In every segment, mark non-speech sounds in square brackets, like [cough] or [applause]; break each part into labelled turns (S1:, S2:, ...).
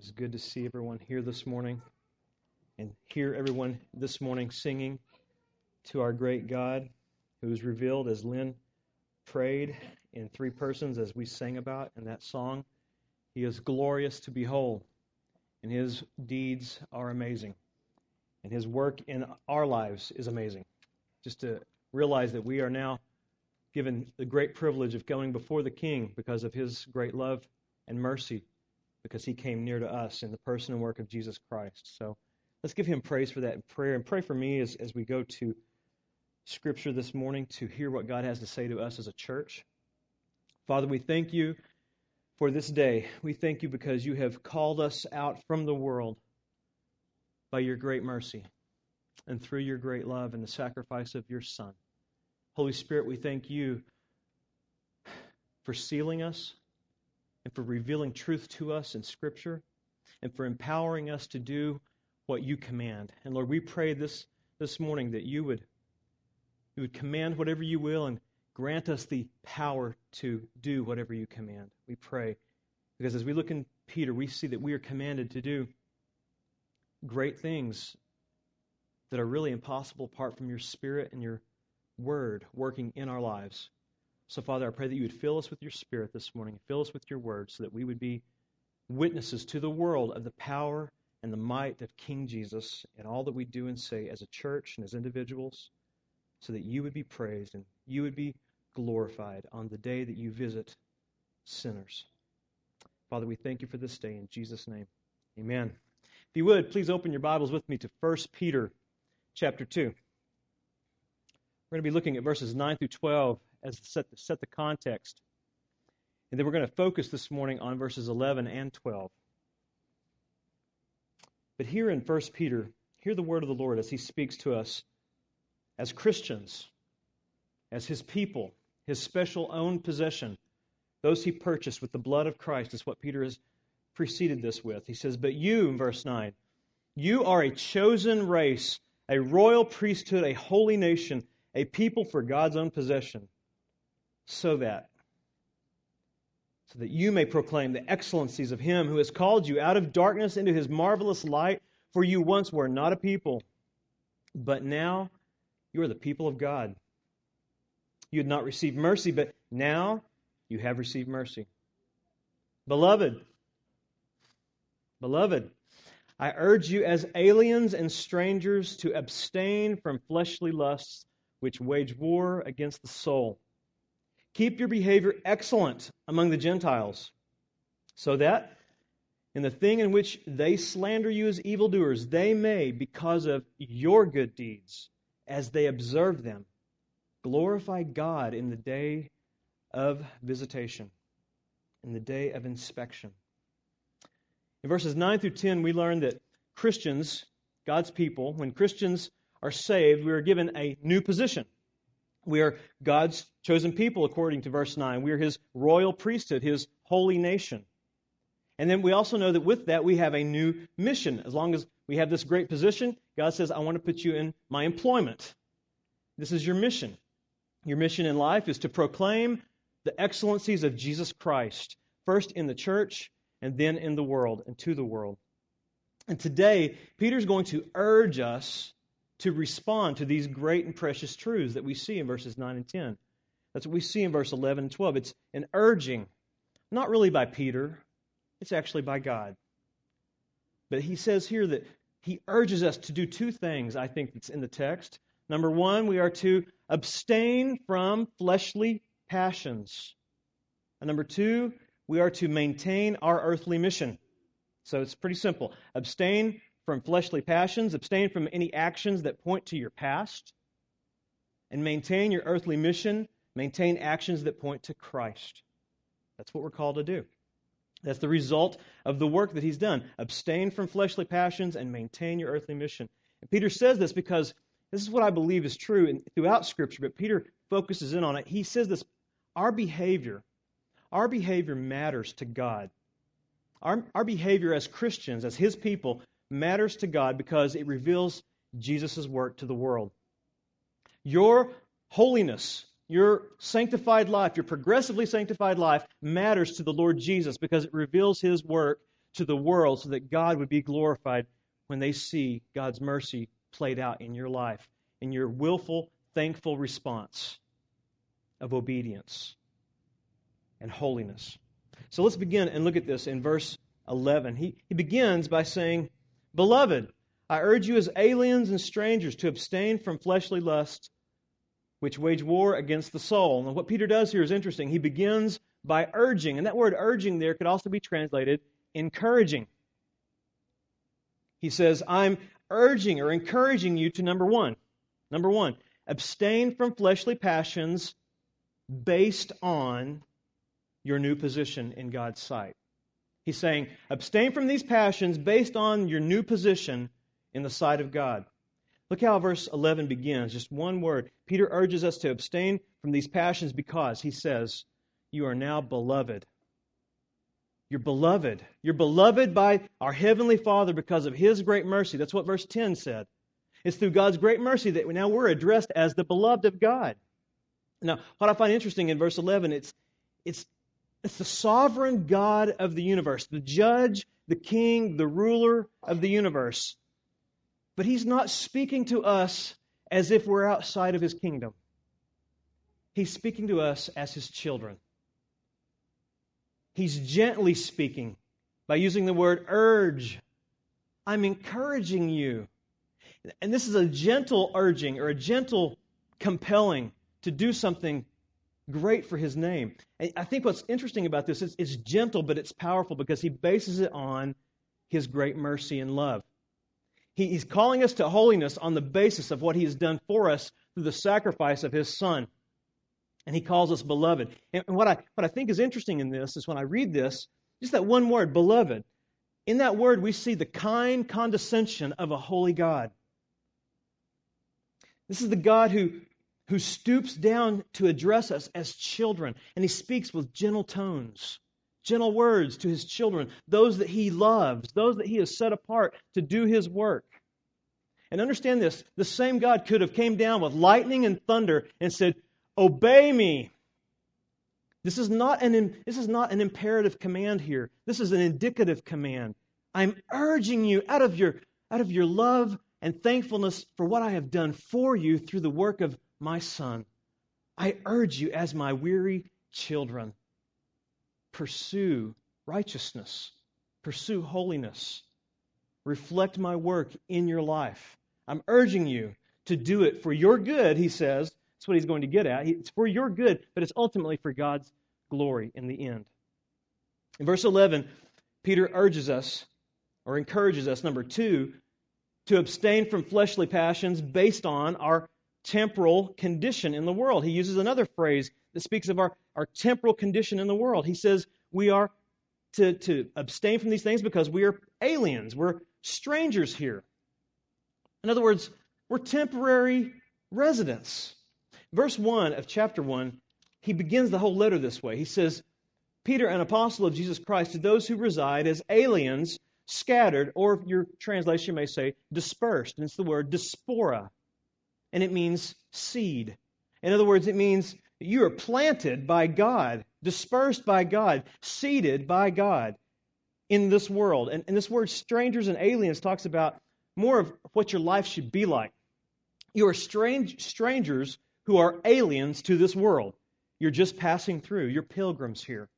S1: It's good to see everyone here this morning and hear everyone this morning singing to our great God who is revealed as Lynn prayed in three persons as we sang about in that song. He is glorious to behold, and his deeds are amazing, and his work in our lives is amazing. Just to realize that we are now given the great privilege of going before the King because of his great love and mercy because he came near to us in the person and work of Jesus Christ. So let's give him praise for that in prayer and pray for me as, as we go to Scripture this morning to hear what God has to say to us as a church. Father, we thank you for this day. We thank you because you have called us out from the world by your great mercy and through your great love and the sacrifice of your Son. Holy Spirit, we thank you for sealing us and for revealing truth to us in Scripture and for empowering us to do what you command. And Lord, we pray this this morning that you would you would command whatever you will and grant us the power to do whatever you command. We pray because as we look in Peter, we see that we are commanded to do great things that are really impossible apart from your spirit and your word working in our lives. So, Father, I pray that you would fill us with your Spirit this morning, fill us with your word, so that we would be witnesses to the world of the power and the might of King Jesus in all that we do and say as a church and as individuals, so that you would be praised and you would be glorified on the day that you visit sinners. Father, we thank you for this day in Jesus' name. Amen. If you would, please open your Bibles with me to 1 Peter chapter 2. We're going to be looking at verses 9 through 12 as set the, set the context. And then we're going to focus this morning on verses 11 and 12. But here in 1 Peter, hear the word of the Lord as he speaks to us as Christians, as his people, his special own possession, those he purchased with the blood of Christ, is what Peter has preceded this with. He says, But you, in verse 9, you are a chosen race, a royal priesthood, a holy nation, a people for God's own possession so that so that you may proclaim the excellencies of him who has called you out of darkness into his marvelous light. For you once were not a people but now you are the people of God. You had not received mercy but now you have received mercy. Beloved beloved I urge you as aliens and strangers to abstain from fleshly lusts which wage war against the soul Keep your behavior excellent among the Gentiles, so that in the thing in which they slander you as evildoers, they may, because of your good deeds, as they observe them, glorify God in the day of visitation, in the day of inspection. In verses 9 through 10, we learn that Christians, God's people, when Christians are saved, we are given a new position. We are God's chosen people, according to verse 9. We are his royal priesthood, his holy nation. And then we also know that with that, we have a new mission. As long as we have this great position, God says, I want to put you in my employment. This is your mission. Your mission in life is to proclaim the excellencies of Jesus Christ, first in the church and then in the world and to the world. And today, Peter's going to urge us to respond to these great and precious truths that we see in verses 9 and 10. That's what we see in verse 11 and 12. It's an urging, not really by Peter, it's actually by God. But he says here that he urges us to do two things, I think, that's in the text. Number one, we are to abstain from fleshly passions. And number two, we are to maintain our earthly mission. So it's pretty simple. Abstain from fleshly passions, abstain from any actions that point to your past, and maintain your earthly mission, maintain actions that point to Christ. That's what we're called to do. That's the result of the work that he's done. Abstain from fleshly passions and maintain your earthly mission. And Peter says this because this is what I believe is true throughout Scripture, but Peter focuses in on it. He says this our behavior, our behavior matters to God. Our, our behavior as Christians, as his people, matters to God because it reveals Jesus' work to the world. Your holiness, your sanctified life, your progressively sanctified life matters to the Lord Jesus because it reveals his work to the world so that God would be glorified when they see God's mercy played out in your life, in your willful, thankful response of obedience and holiness. So let's begin and look at this in verse 11. He, he begins by saying, Beloved, I urge you as aliens and strangers to abstain from fleshly lusts which wage war against the soul. And what Peter does here is interesting. He begins by urging, and that word urging there could also be translated encouraging. He says, I'm urging or encouraging you to number one. Number one, abstain from fleshly passions based on your new position in God's sight. He's saying, abstain from these passions based on your new position in the sight of God. Look how verse 11 begins. Just one word. Peter urges us to abstain from these passions because he says, You are now beloved. You're beloved. You're beloved by our Heavenly Father because of His great mercy. That's what verse 10 said. It's through God's great mercy that now we're addressed as the beloved of God. Now, what I find interesting in verse 11, it's, it's, it's the sovereign God of the universe, the judge, the king, the ruler of the universe but he's not speaking to us as if we're outside of his kingdom. He's speaking to us as his children. He's gently speaking by using the word urge. I'm encouraging you. And this is a gentle urging or a gentle compelling to do something great for his name. And I think what's interesting about this is it's gentle, but it's powerful because he bases it on his great mercy and love. He's calling us to holiness on the basis of what He has done for us through the sacrifice of His Son. And He calls us beloved. And what I, what I think is interesting in this is when I read this, just that one word, beloved. In that word, we see the kind condescension of a holy God. This is the God who, who stoops down to address us as children, and He speaks with gentle tones gentle words to his children, those that he loves, those that he has set apart to do his work. And understand this, the same God could have came down with lightning and thunder and said, "Obey me." This is not an this is not an imperative command here. This is an indicative command. I'm urging you out of your out of your love and thankfulness for what I have done for you through the work of my son. I urge you as my weary children pursue righteousness, pursue holiness, reflect my work in your life. I'm urging you to do it for your good, he says. That's what he's going to get at. It's for your good, but it's ultimately for God's glory in the end. In verse 11, Peter urges us, or encourages us, number two, to abstain from fleshly passions based on our temporal condition in the world. He uses another phrase that speaks of our, our temporal condition in the world. He says we are to, to abstain from these things because we are aliens, we're strangers here. In other words, we're temporary residents. Verse 1 of chapter 1, he begins the whole letter this way. He says, Peter, an apostle of Jesus Christ, to those who reside as aliens, scattered, or your translation may say dispersed. And it's the word diaspora. And it means seed. In other words, it means you are planted by God, dispersed by God, seeded by God in this world. And, and this word strangers and aliens talks about more of what your life should be like. You are strange, strangers who are aliens to this world. You're just passing through. You're pilgrims here.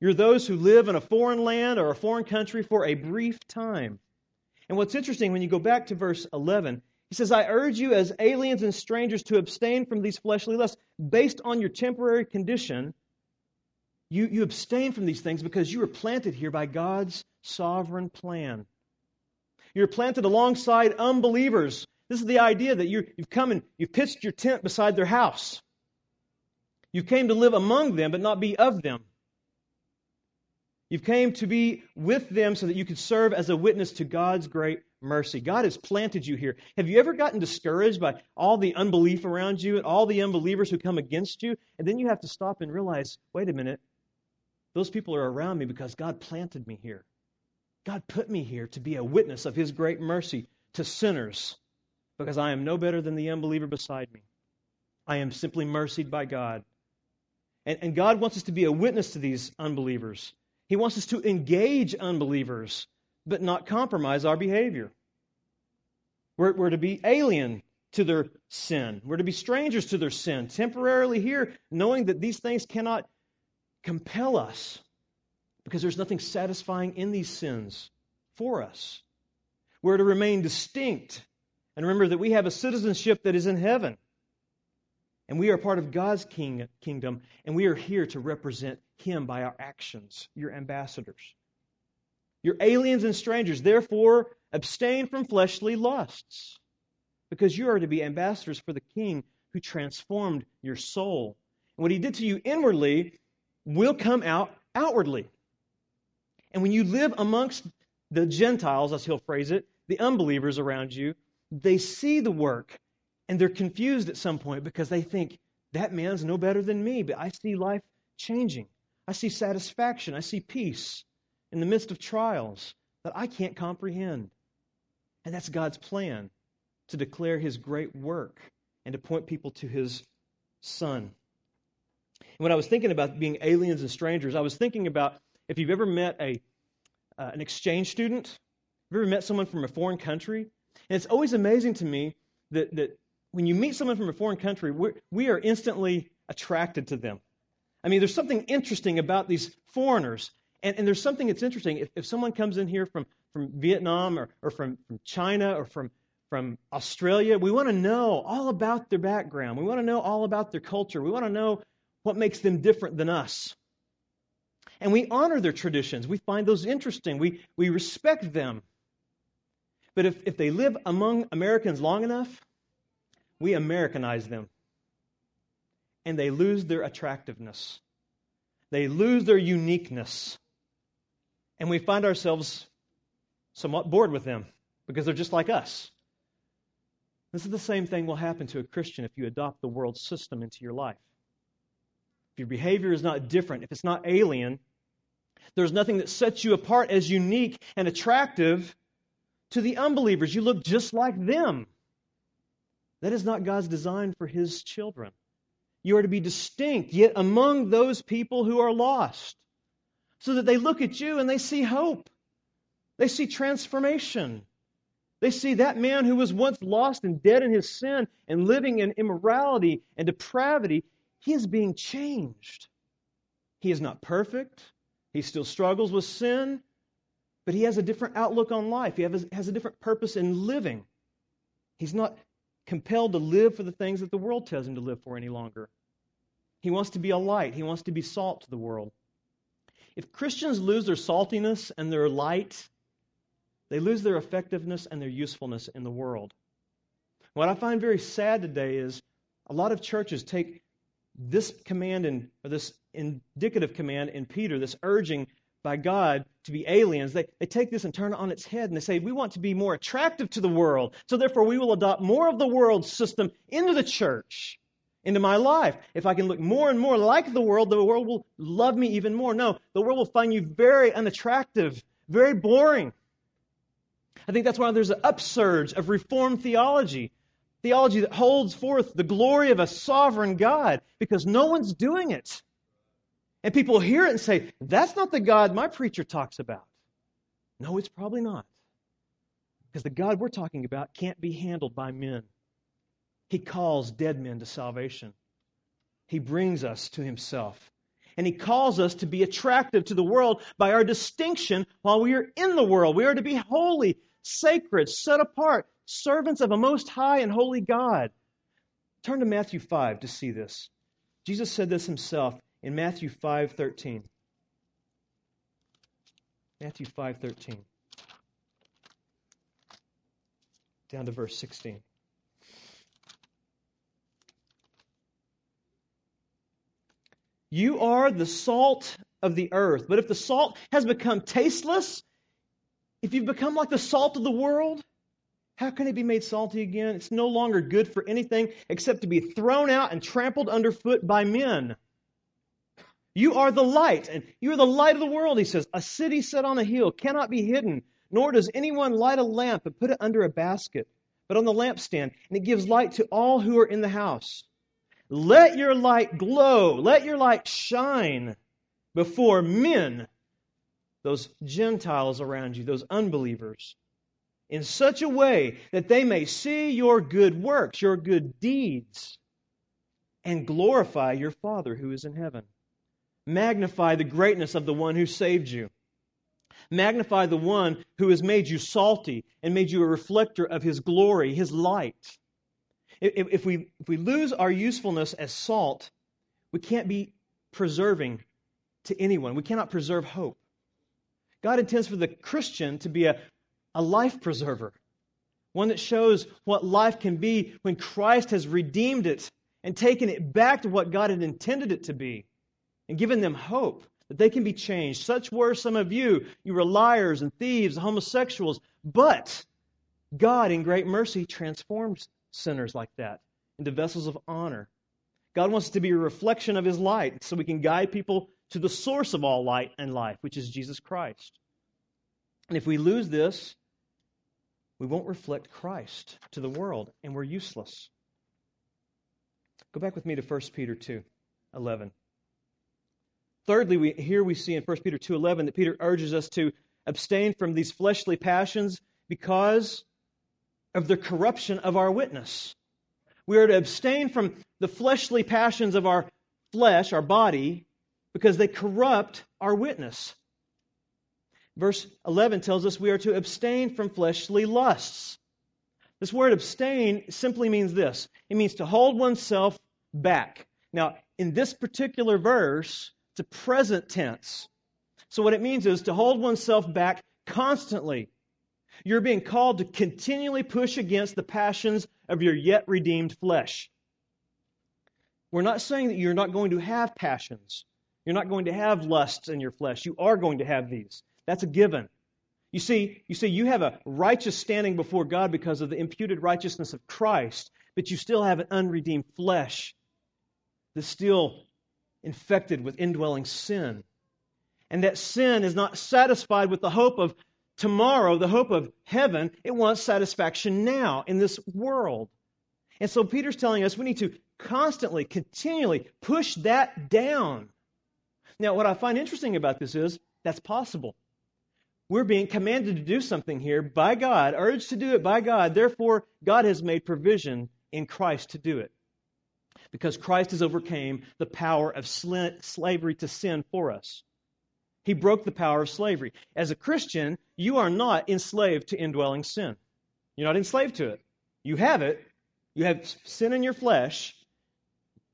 S1: You're those who live in a foreign land or a foreign country for a brief time. And what's interesting when you go back to verse 11, he says, I urge you as aliens and strangers to abstain from these fleshly lusts. Based on your temporary condition, you, you abstain from these things because you were planted here by God's sovereign plan. You're planted alongside unbelievers. This is the idea that you you've come and you've pitched your tent beside their house. You came to live among them, but not be of them. You came to be with them so that you could serve as a witness to God's great mercy. God has planted you here. Have you ever gotten discouraged by all the unbelief around you and all the unbelievers who come against you? And then you have to stop and realize wait a minute, those people are around me because God planted me here. God put me here to be a witness of His great mercy to sinners because I am no better than the unbeliever beside me. I am simply mercied by God. And, and God wants us to be a witness to these unbelievers. He wants us to engage unbelievers, but not compromise our behavior. We're, we're to be alien to their sin. We're to be strangers to their sin, temporarily here, knowing that these things cannot compel us because there's nothing satisfying in these sins for us. We're to remain distinct and remember that we have a citizenship that is in heaven. And we are part of God's king, kingdom, and we are here to represent Him by our actions, your ambassadors. You're aliens and strangers. Therefore, abstain from fleshly lusts, because you are to be ambassadors for the King who transformed your soul. And what He did to you inwardly will come out outwardly. And when you live amongst the Gentiles, as he'll phrase it, the unbelievers around you, they see the work and they're confused at some point because they think, that man's no better than me, but I see life changing. I see satisfaction. I see peace in the midst of trials that I can't comprehend. And that's God's plan to declare his great work and to point people to his son. And when I was thinking about being aliens and strangers, I was thinking about if you've ever met a uh, an exchange student, have you've ever met someone from a foreign country? And it's always amazing to me that, that when you meet someone from a foreign country, we're, we are instantly attracted to them. I mean, there's something interesting about these foreigners. And, and there's something that's interesting. If, if someone comes in here from, from Vietnam or, or from, from China or from, from Australia, we want to know all about their background. We want to know all about their culture. We want to know what makes them different than us. And we honor their traditions. We find those interesting. We, we respect them. But if, if they live among Americans long enough, we Americanize them. And they lose their attractiveness. They lose their uniqueness. And we find ourselves somewhat bored with them because they're just like us. This is the same thing will happen to a Christian if you adopt the world system into your life. If your behavior is not different, if it's not alien, there's nothing that sets you apart as unique and attractive to the unbelievers. You look just like them. That is not God's design for His children. You are to be distinct, yet among those people who are lost, so that they look at you and they see hope. They see transformation. They see that man who was once lost and dead in his sin and living in immorality and depravity, he is being changed. He is not perfect. He still struggles with sin, but he has a different outlook on life. He has a different purpose in living. He's not compelled to live for the things that the world tells him to live for any longer. He wants to be a light, he wants to be salt to the world. If Christians lose their saltiness and their light, they lose their effectiveness and their usefulness in the world. What I find very sad today is a lot of churches take this command and or this indicative command in Peter, this urging by God to be aliens, they, they take this and turn it on its head and they say, We want to be more attractive to the world, so therefore we will adopt more of the world system into the church, into my life. If I can look more and more like the world, the world will love me even more. No, the world will find you very unattractive, very boring. I think that's why there's an upsurge of Reformed theology theology that holds forth the glory of a sovereign God because no one's doing it. And people hear it and say, That's not the God my preacher talks about. No, it's probably not. Because the God we're talking about can't be handled by men. He calls dead men to salvation, He brings us to Himself. And He calls us to be attractive to the world by our distinction while we are in the world. We are to be holy, sacred, set apart, servants of a most high and holy God. Turn to Matthew 5 to see this. Jesus said this himself in Matthew 5:13. Matthew 5:13. Down to verse 16. You are the salt of the earth. But if the salt has become tasteless, if you've become like the salt of the world, how can it be made salty again? It's no longer good for anything except to be thrown out and trampled underfoot by men. You are the light, and you are the light of the world, he says. A city set on a hill cannot be hidden, nor does anyone light a lamp and put it under a basket, but on the lampstand, and it gives light to all who are in the house. Let your light glow, let your light shine before men, those Gentiles around you, those unbelievers, in such a way that they may see your good works, your good deeds, and glorify your Father who is in heaven. Magnify the greatness of the one who saved you. Magnify the one who has made you salty and made you a reflector of his glory, his light. If, we, if we lose our usefulness as salt, we can't be preserving to anyone. We cannot preserve hope. God intends for the Christian to be a, a life preserver, one that shows what life can be when Christ has redeemed it and taken it back to what God had intended it to be and given them hope that they can be changed. Such were some of you. You were liars and thieves, homosexuals, but God, in great mercy, transforms sinners like that into vessels of honor. God wants us to be a reflection of His light so we can guide people to the source of all light and life, which is Jesus Christ. And if we lose this, we won't reflect Christ to the world, and we're useless. Go back with me to 1 Peter 2 11. Thirdly, we, here we see in 1 Peter 2.11 that Peter urges us to abstain from these fleshly passions because of the corruption of our witness. We are to abstain from the fleshly passions of our flesh, our body, because they corrupt our witness. Verse 11 tells us we are to abstain from fleshly lusts. This word abstain simply means this it means to hold oneself back. Now, in this particular verse, it's a present tense. So, what it means is to hold oneself back constantly. You're being called to continually push against the passions of your yet redeemed flesh. We're not saying that you're not going to have passions. You're not going to have lusts in your flesh. You are going to have these. That's a given. You see, you see, you have a righteous standing before God because of the imputed righteousness of Christ, but you still have an unredeemed flesh that's still infected with indwelling sin. And that sin is not satisfied with the hope of tomorrow, the hope of heaven. It wants satisfaction now in this world. And so Peter's telling us we need to constantly, continually push that down. Now, what I find interesting about this is that's possible. We're being commanded to do something here by God, urged to do it by God. Therefore, God has made provision in Christ to do it because Christ has overcame the power of slavery to sin for us. He broke the power of slavery. As a Christian, you are not enslaved to indwelling sin. You're not enslaved to it. You have it. You have sin in your flesh.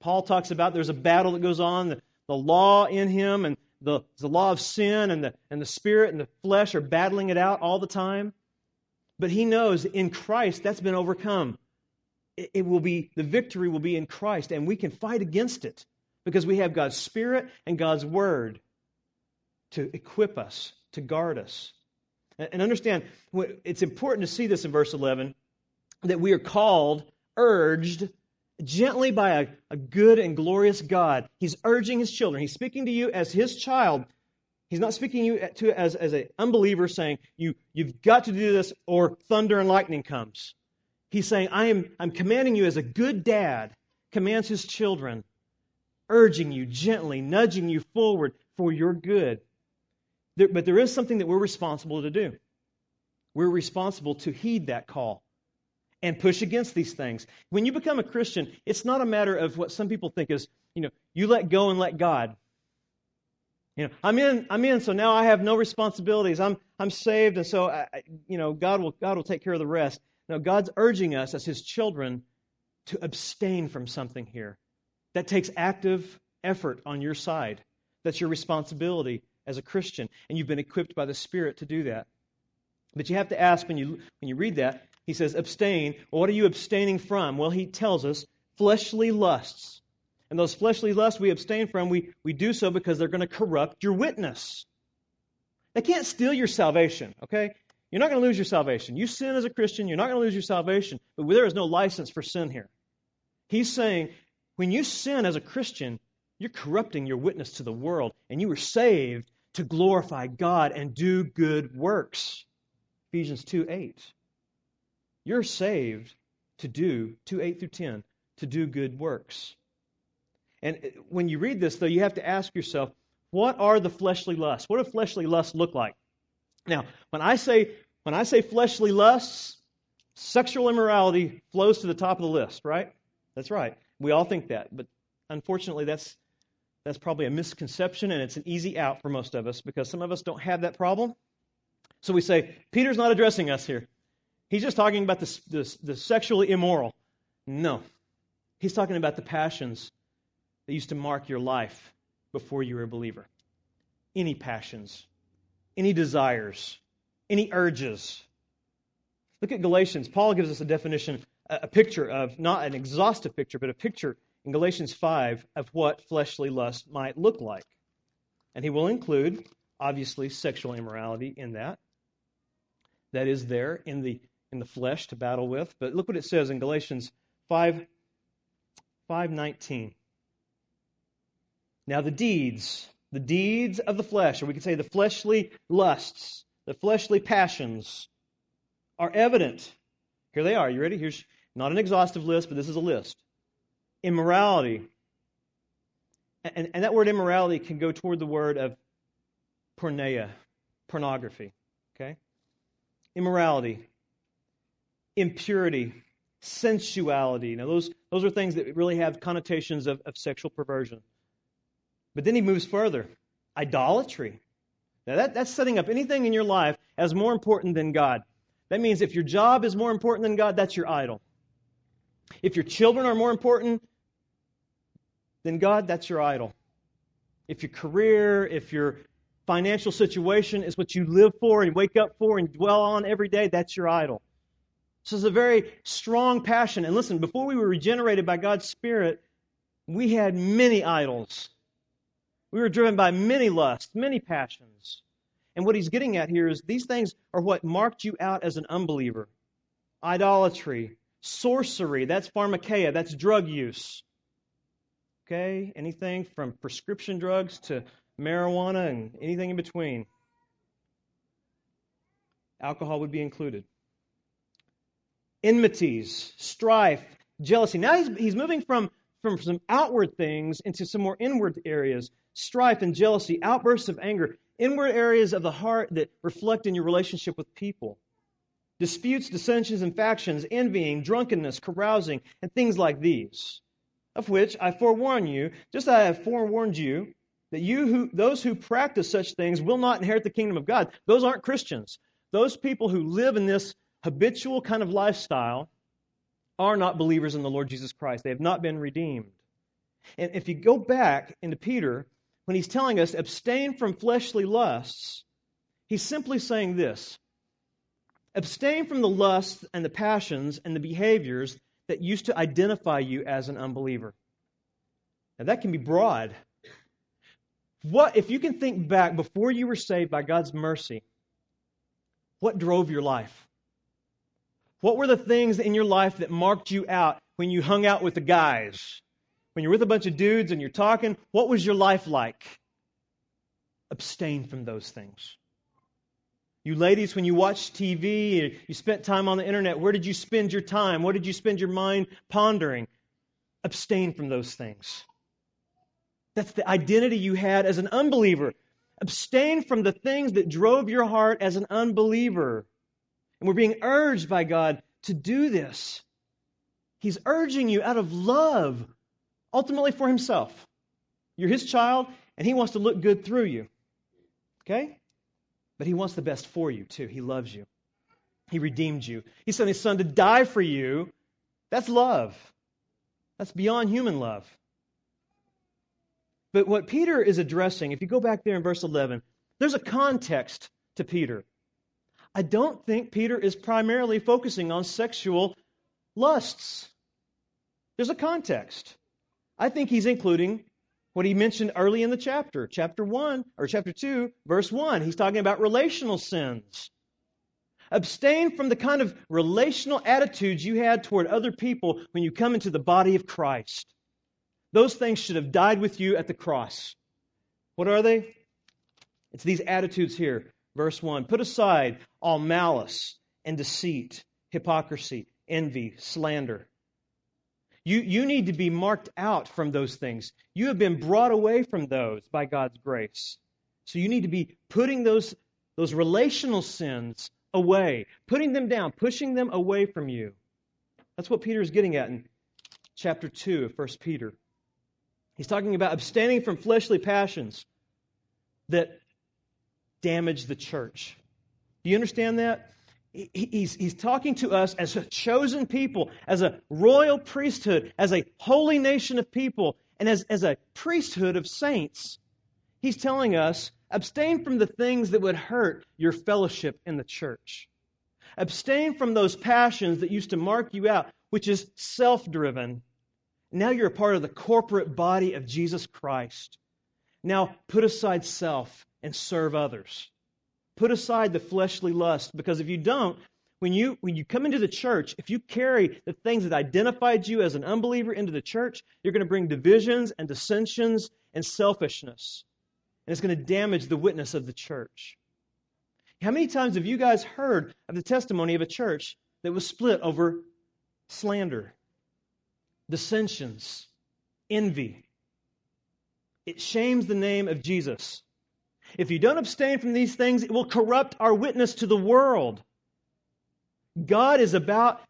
S1: Paul talks about there's a battle that goes on, the, the law in him and the, the law of sin and the, and the spirit and the flesh are battling it out all the time. But he knows in Christ that's been overcome it will be the victory will be in Christ, and we can fight against it because we have God's Spirit and God's Word to equip us, to guard us. And understand, it's important to see this in verse 11 that we are called, urged gently by a, a good and glorious God. He's urging his children. He's speaking to you as his child. He's not speaking to you to, as, as an unbeliever saying, you, You've got to do this or thunder and lightning comes. He's saying, I am, I'm commanding you as a good dad commands his children, urging you gently, nudging you forward for your good. There, but there is something that we're responsible to do. We're responsible to heed that call and push against these things. When you become a Christian, it's not a matter of what some people think is, you know, you let go and let God. You know, I'm in, I'm in, so now I have no responsibilities. I'm, I'm saved, and so, I, you know, God will, God will take care of the rest. Now, God's urging us as His children to abstain from something here. That takes active effort on your side. That's your responsibility as a Christian, and you've been equipped by the Spirit to do that. But you have to ask when you when you read that, he says, abstain. Well, what are you abstaining from? Well, he tells us fleshly lusts. And those fleshly lusts we abstain from, we, we do so because they're going to corrupt your witness. They can't steal your salvation, okay? You're not going to lose your salvation. You sin as a Christian, you're not going to lose your salvation, but there is no license for sin here. He's saying when you sin as a Christian, you're corrupting your witness to the world, and you were saved to glorify God and do good works. Ephesians 2 8. You're saved to do, 2 8 through 10, to do good works. And when you read this, though, you have to ask yourself, What are the fleshly lusts? What do fleshly lusts look like? Now, when I say when I say fleshly lusts, sexual immorality flows to the top of the list, right? That's right. We all think that, but unfortunately that's that's probably a misconception and it's an easy out for most of us because some of us don't have that problem. So we say, Peter's not addressing us here. He's just talking about the, the, the sexually immoral. No. He's talking about the passions that used to mark your life before you were a believer. Any passions, any desires, any urges. Look at Galatians. Paul gives us a definition, a picture of, not an exhaustive picture, but a picture in Galatians 5 of what fleshly lust might look like. And he will include, obviously, sexual immorality in that. That is there in the in the flesh to battle with. But look what it says in Galatians 5 519. Now the deeds, the deeds of the flesh, or we could say the fleshly lusts, the fleshly passions, are evident. Here they are. You ready? Here's not an exhaustive list, but this is a list. Immorality. And, and that word immorality can go toward the word of porneia, pornography. Okay? Immorality, impurity, sensuality. Now, those, those are things that really have connotations of, of sexual perversion. But then he moves further idolatry. Now, that, that's setting up anything in your life as more important than God. That means if your job is more important than God, that's your idol. If your children are more important than God, that's your idol. If your career, if your financial situation is what you live for and wake up for and dwell on every day, that's your idol. This is a very strong passion. And listen, before we were regenerated by God's Spirit, we had many idols. We were driven by many lusts, many passions. And what he's getting at here is these things are what marked you out as an unbeliever idolatry, sorcery, that's pharmakeia, that's drug use. Okay? Anything from prescription drugs to marijuana and anything in between. Alcohol would be included enmities, strife, jealousy. Now he's, he's moving from, from some outward things into some more inward areas strife and jealousy, outbursts of anger, inward areas of the heart that reflect in your relationship with people. Disputes, dissensions, and factions, envying, drunkenness, carousing, and things like these, of which I forewarn you, just as I have forewarned you, that you who those who practice such things will not inherit the kingdom of God. Those aren't Christians. Those people who live in this habitual kind of lifestyle are not believers in the Lord Jesus Christ. They have not been redeemed. And if you go back into Peter, when he's telling us abstain from fleshly lusts, he's simply saying this abstain from the lusts and the passions and the behaviors that used to identify you as an unbeliever. Now that can be broad. What if you can think back before you were saved by God's mercy, what drove your life? What were the things in your life that marked you out when you hung out with the guys? When you're with a bunch of dudes and you're talking, what was your life like? Abstain from those things. You ladies, when you watched TV, you spent time on the internet, where did you spend your time? What did you spend your mind pondering? Abstain from those things. That's the identity you had as an unbeliever. Abstain from the things that drove your heart as an unbeliever. And we're being urged by God to do this. He's urging you out of love, ultimately for Himself. You're His child, and He wants to look good through you. Okay? But He wants the best for you, too. He loves you, He redeemed you. He sent His Son to die for you. That's love. That's beyond human love. But what Peter is addressing, if you go back there in verse 11, there's a context to Peter. I don't think Peter is primarily focusing on sexual lusts. There's a context. I think he's including what he mentioned early in the chapter, chapter 1 or chapter 2, verse 1. He's talking about relational sins. Abstain from the kind of relational attitudes you had toward other people when you come into the body of Christ. Those things should have died with you at the cross. What are they? It's these attitudes here Verse 1 Put aside all malice and deceit, hypocrisy, envy, slander. You, you need to be marked out from those things. You have been brought away from those by God's grace. So you need to be putting those, those relational sins away, putting them down, pushing them away from you. That's what Peter is getting at in chapter 2 of 1 Peter. He's talking about abstaining from fleshly passions that damage the church. Do you understand that? He's, he's talking to us as a chosen people, as a royal priesthood, as a holy nation of people, and as, as a priesthood of saints. He's telling us abstain from the things that would hurt your fellowship in the church. Abstain from those passions that used to mark you out, which is self driven. Now you're a part of the corporate body of Jesus Christ. Now put aside self and serve others. Put aside the fleshly lust because if you don't, when you when you come into the church, if you carry the things that identified you as an unbeliever into the church, you're going to bring divisions and dissensions and selfishness. And it's going to damage the witness of the church. How many times have you guys heard of the testimony of a church that was split over slander, dissensions, envy? It shames the name of Jesus. If you don't abstain from these things, it will corrupt our witness to the world. God is about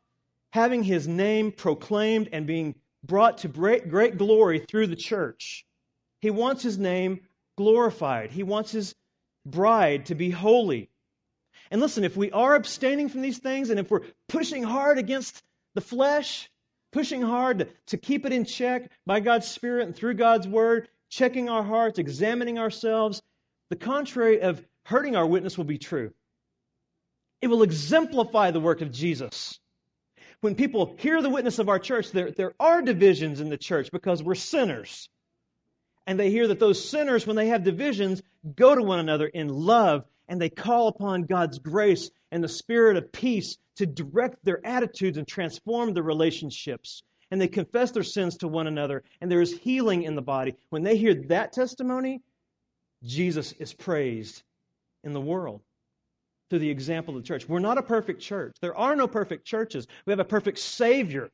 S1: having his name proclaimed and being brought to great, great glory through the church. He wants his name glorified, he wants his bride to be holy. And listen, if we are abstaining from these things and if we're pushing hard against the flesh, pushing hard to, to keep it in check by God's Spirit and through God's Word, checking our hearts, examining ourselves, the contrary of hurting our witness will be true. It will exemplify the work of Jesus. When people hear the witness of our church, there, there are divisions in the church because we're sinners. And they hear that those sinners, when they have divisions, go to one another in love and they call upon God's grace and the spirit of peace to direct their attitudes and transform the relationships. And they confess their sins to one another, and there is healing in the body. When they hear that testimony, Jesus is praised in the world through the example of the church. We're not a perfect church. There are no perfect churches. We have a perfect Savior.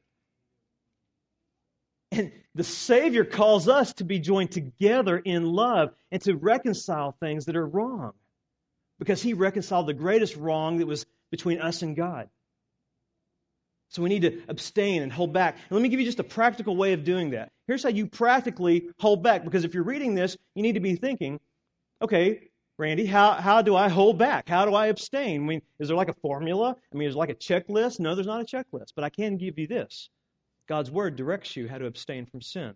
S1: And the Savior calls us to be joined together in love and to reconcile things that are wrong. Because He reconciled the greatest wrong that was between us and God. So we need to abstain and hold back. And let me give you just a practical way of doing that. Here's how you practically hold back. Because if you're reading this, you need to be thinking, okay, Randy, how, how do I hold back? How do I abstain? I mean, is there like a formula? I mean, is there like a checklist? No, there's not a checklist, but I can give you this. God's Word directs you how to abstain from sin.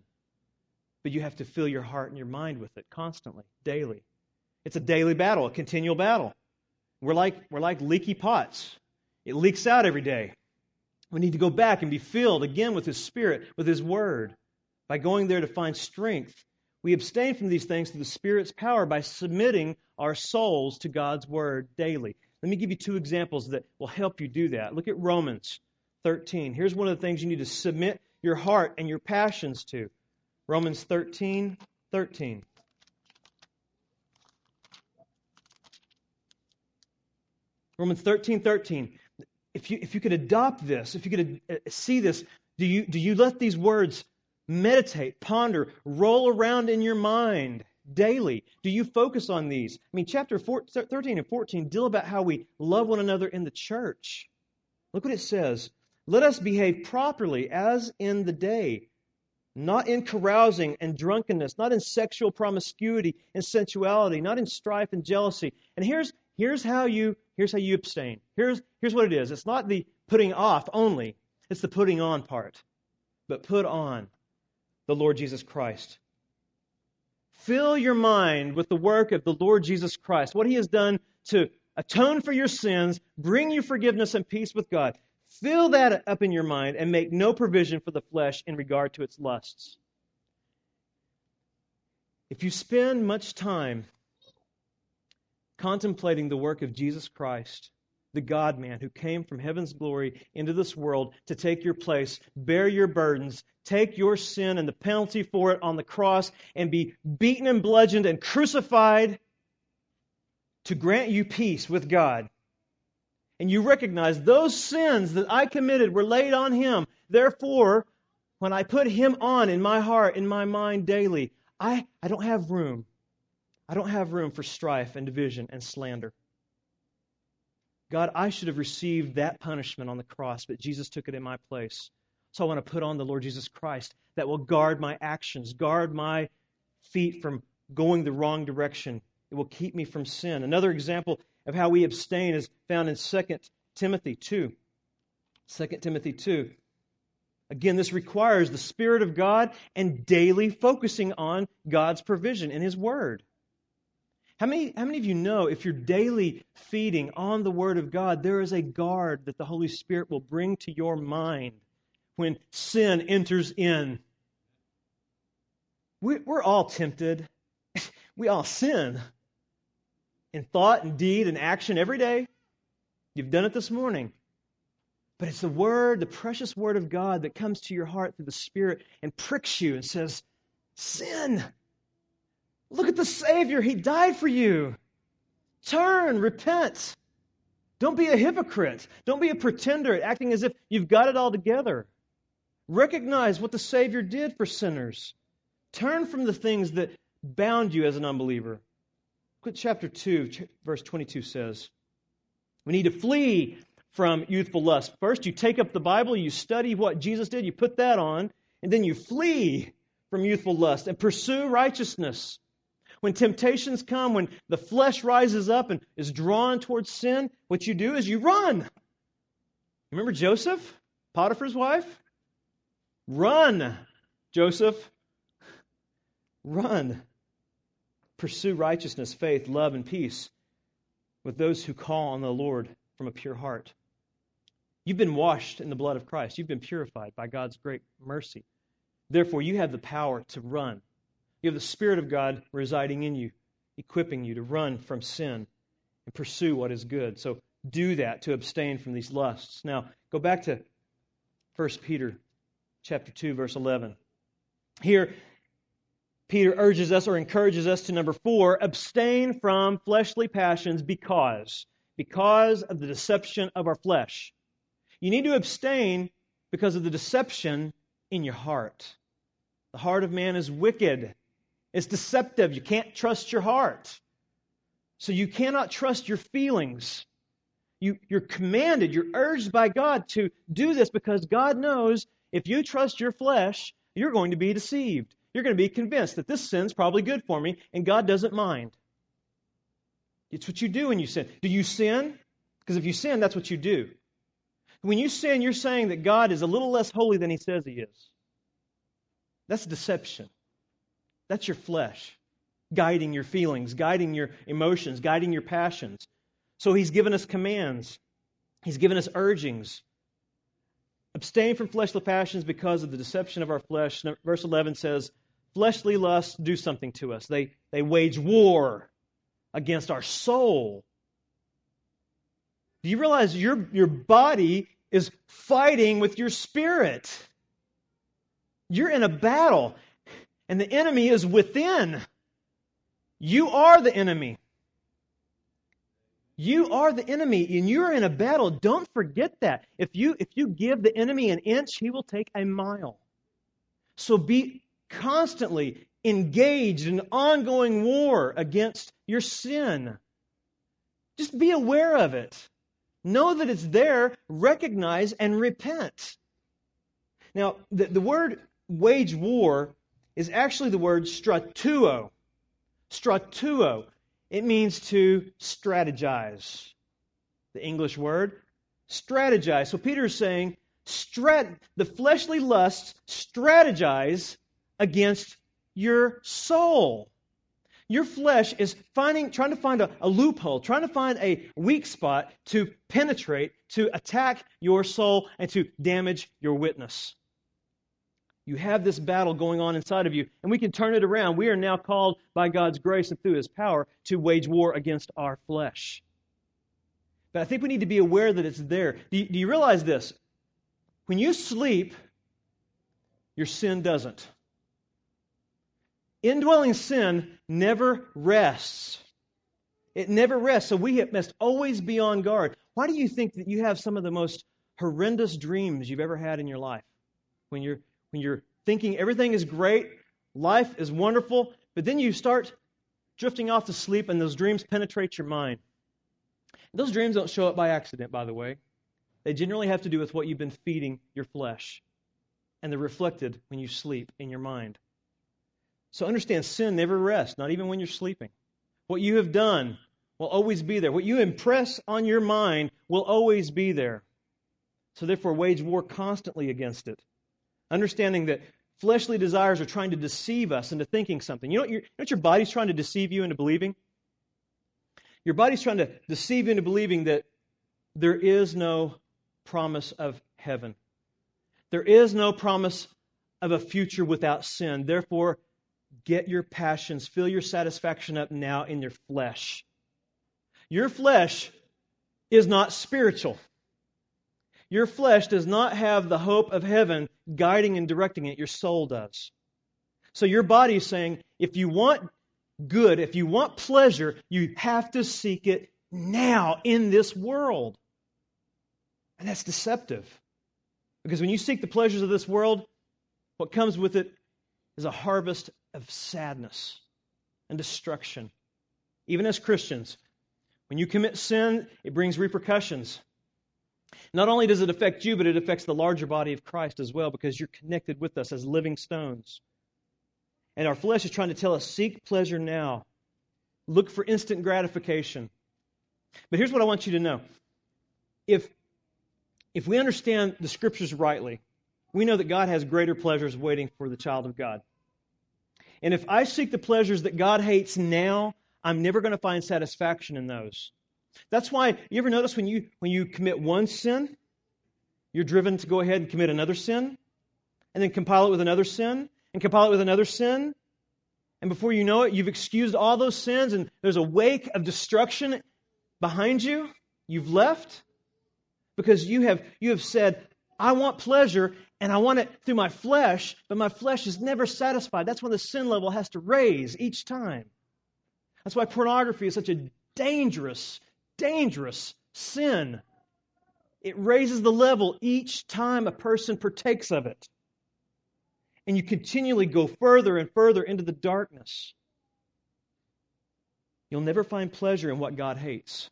S1: But you have to fill your heart and your mind with it constantly, daily. It's a daily battle, a continual battle. We're like, we're like leaky pots. It leaks out every day. We need to go back and be filled again with His Spirit, with His Word, by going there to find strength we abstain from these things through the Spirit's power by submitting our souls to God's Word daily. Let me give you two examples that will help you do that. Look at Romans 13. Here's one of the things you need to submit your heart and your passions to. Romans 13 13. Romans 13 13. If you, if you could adopt this, if you could uh, see this, do you, do you let these words meditate, ponder, roll around in your mind daily? Do you focus on these? I mean, chapter 13 and 14 deal about how we love one another in the church. Look what it says. Let us behave properly as in the day, not in carousing and drunkenness, not in sexual promiscuity and sensuality, not in strife and jealousy. And here's here's how you here's how you abstain. Here's here's what it is. It's not the putting off only, it's the putting on part. But put on the Lord Jesus Christ. Fill your mind with the work of the Lord Jesus Christ, what he has done to atone for your sins, bring you forgiveness and peace with God. Fill that up in your mind and make no provision for the flesh in regard to its lusts. If you spend much time contemplating the work of Jesus Christ, the God man who came from heaven's glory into this world to take your place, bear your burdens, take your sin and the penalty for it on the cross, and be beaten and bludgeoned and crucified to grant you peace with God. And you recognize those sins that I committed were laid on him. Therefore, when I put Him on in my heart, in my mind daily, I, I don't have room. I don't have room for strife and division and slander. God, I should have received that punishment on the cross, but Jesus took it in my place. So I want to put on the Lord Jesus Christ that will guard my actions, guard my feet from going the wrong direction. It will keep me from sin. Another example of how we abstain is found in 2 Timothy 2. 2 Timothy 2. Again, this requires the Spirit of God and daily focusing on God's provision in His Word. How many, how many of you know if you're daily feeding on the Word of God, there is a guard that the Holy Spirit will bring to your mind when sin enters in? We're all tempted. [laughs] We all sin in thought and deed and action every day. You've done it this morning. But it's the word, the precious word of God that comes to your heart through the Spirit and pricks you and says, Sin. Look at the Savior. He died for you. Turn, repent. Don't be a hypocrite. Don't be a pretender, acting as if you've got it all together. Recognize what the Savior did for sinners. Turn from the things that bound you as an unbeliever. Look chapter 2, verse 22 says. We need to flee from youthful lust. First, you take up the Bible, you study what Jesus did, you put that on, and then you flee from youthful lust and pursue righteousness. When temptations come, when the flesh rises up and is drawn towards sin, what you do is you run. Remember Joseph, Potiphar's wife? Run, Joseph. Run. Pursue righteousness, faith, love, and peace with those who call on the Lord from a pure heart. You've been washed in the blood of Christ. You've been purified by God's great mercy. Therefore, you have the power to run. You have the Spirit of God residing in you, equipping you to run from sin and pursue what is good. So do that to abstain from these lusts. Now, go back to 1 Peter chapter 2 verse 11. Here Peter urges us or encourages us to number four abstain from fleshly passions because, because of the deception of our flesh. You need to abstain because of the deception in your heart. The heart of man is wicked, it's deceptive. You can't trust your heart. So you cannot trust your feelings. You, you're commanded, you're urged by God to do this because God knows if you trust your flesh, you're going to be deceived you're going to be convinced that this sin's probably good for me and God doesn't mind. It's what you do when you sin. Do you sin? Because if you sin, that's what you do. When you sin, you're saying that God is a little less holy than he says he is. That's deception. That's your flesh guiding your feelings, guiding your emotions, guiding your passions. So he's given us commands, he's given us urgings. Abstain from fleshly passions because of the deception of our flesh. Verse 11 says, fleshly lusts do something to us. They, they wage war against our soul. Do you realize your, your body is fighting with your spirit? You're in a battle, and the enemy is within. You are the enemy. You are the enemy, and you're in a battle. Don't forget that. If you if you give the enemy an inch, he will take a mile. So be constantly engaged in ongoing war against your sin. Just be aware of it. Know that it's there, recognize, and repent. Now, the, the word wage war is actually the word stratuo. Stratuo. It means to strategize. The English word, strategize. So Peter is saying, strat- the fleshly lusts strategize against your soul. Your flesh is finding, trying to find a, a, loophole, trying to find a weak spot to penetrate, to attack your soul, and to damage your witness. You have this battle going on inside of you, and we can turn it around. We are now called by God's grace and through His power to wage war against our flesh. But I think we need to be aware that it's there. Do you, do you realize this? When you sleep, your sin doesn't. Indwelling sin never rests. It never rests. So we must always be on guard. Why do you think that you have some of the most horrendous dreams you've ever had in your life? When you're when you're thinking everything is great, life is wonderful, but then you start drifting off to sleep and those dreams penetrate your mind. Those dreams don't show up by accident, by the way. They generally have to do with what you've been feeding your flesh. And they're reflected when you sleep in your mind. So understand sin never rests, not even when you're sleeping. What you have done will always be there. What you impress on your mind will always be there. So therefore, wage war constantly against it. Understanding that fleshly desires are trying to deceive us into thinking something. You know, you know what your body's trying to deceive you into believing? Your body's trying to deceive you into believing that there is no promise of heaven. There is no promise of a future without sin. Therefore, get your passions, fill your satisfaction up now in your flesh. Your flesh is not spiritual. Your flesh does not have the hope of heaven guiding and directing it. Your soul does. So your body is saying, if you want good, if you want pleasure, you have to seek it now in this world. And that's deceptive. Because when you seek the pleasures of this world, what comes with it is a harvest of sadness and destruction. Even as Christians, when you commit sin, it brings repercussions. Not only does it affect you, but it affects the larger body of Christ as well because you're connected with us as living stones. And our flesh is trying to tell us seek pleasure now, look for instant gratification. But here's what I want you to know if, if we understand the scriptures rightly, we know that God has greater pleasures waiting for the child of God. And if I seek the pleasures that God hates now, I'm never going to find satisfaction in those. That's why you ever notice when you when you commit one sin, you're driven to go ahead and commit another sin, and then compile it with another sin, and compile it with another sin. And before you know it, you've excused all those sins, and there's a wake of destruction behind you. You've left because you have you have said, I want pleasure, and I want it through my flesh, but my flesh is never satisfied. That's when the sin level has to raise each time. That's why pornography is such a dangerous, dangerous sin. It raises the level each time a person partakes of it. And you continually go further and further into the darkness. You'll never find pleasure in what God hates.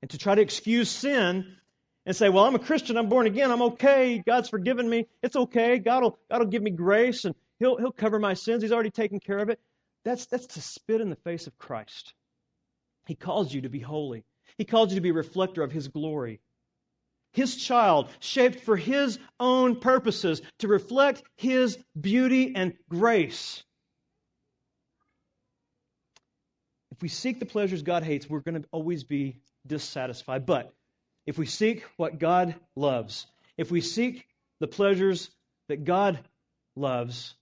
S1: And to try to excuse sin and say, well, I'm a Christian, I'm born again, I'm okay, God's forgiven me, it's okay, God will, God will give me grace and he'll, he'll cover my sins, He's already taken care of it. That's, that's to spit in the face of Christ. He calls you to be holy. He called you to be a reflector of His glory. His child, shaped for His own purposes, to reflect His beauty and grace. If we seek the pleasures God hates, we're going to always be dissatisfied. But if we seek what God loves, if we seek the pleasures that God loves,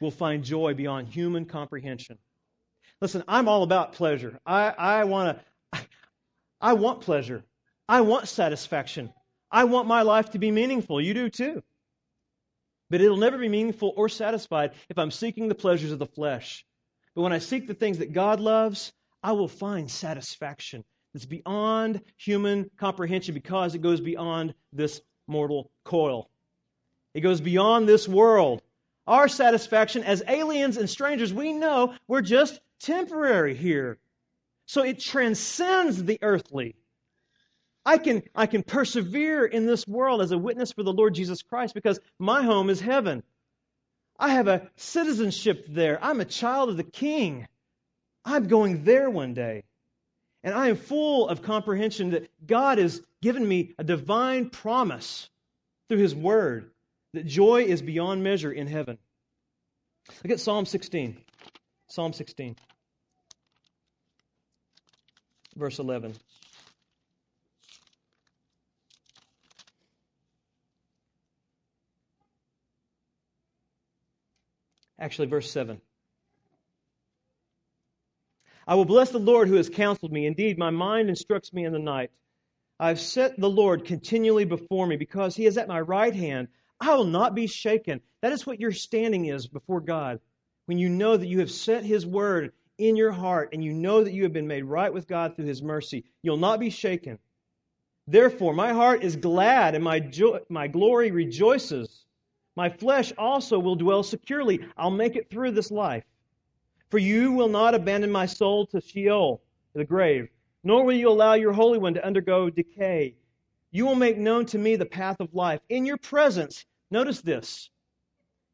S1: we'll find joy beyond human comprehension. Listen, I'm all about pleasure. I, I want to. I want pleasure. I want satisfaction. I want my life to be meaningful. You do too. But it'll never be meaningful or satisfied if I'm seeking the pleasures of the flesh. But when I seek the things that God loves, I will find satisfaction that's beyond human comprehension because it goes beyond this mortal coil. It goes beyond this world. Our satisfaction as aliens and strangers, we know we're just temporary here. So it transcends the earthly. I can, I can persevere in this world as a witness for the Lord Jesus Christ because my home is heaven. I have a citizenship there. I'm a child of the King. I'm going there one day. And I am full of comprehension that God has given me a divine promise through His Word that joy is beyond measure in heaven. Look at Psalm 16. Psalm 16, verse 11. Actually, verse 7. I will bless the Lord who has counseled me. Indeed, my mind instructs me in the night. I have set the Lord continually before me because he is at my right hand. I will not be shaken. That is what your standing is before God. When you know that you have set his word in your heart and you know that you have been made right with God through his mercy, you'll not be shaken. Therefore, my heart is glad and my, joy, my glory rejoices. My flesh also will dwell securely. I'll make it through this life. For you will not abandon my soul to Sheol, the grave, nor will you allow your Holy One to undergo decay. You will make known to me the path of life. In your presence, notice this.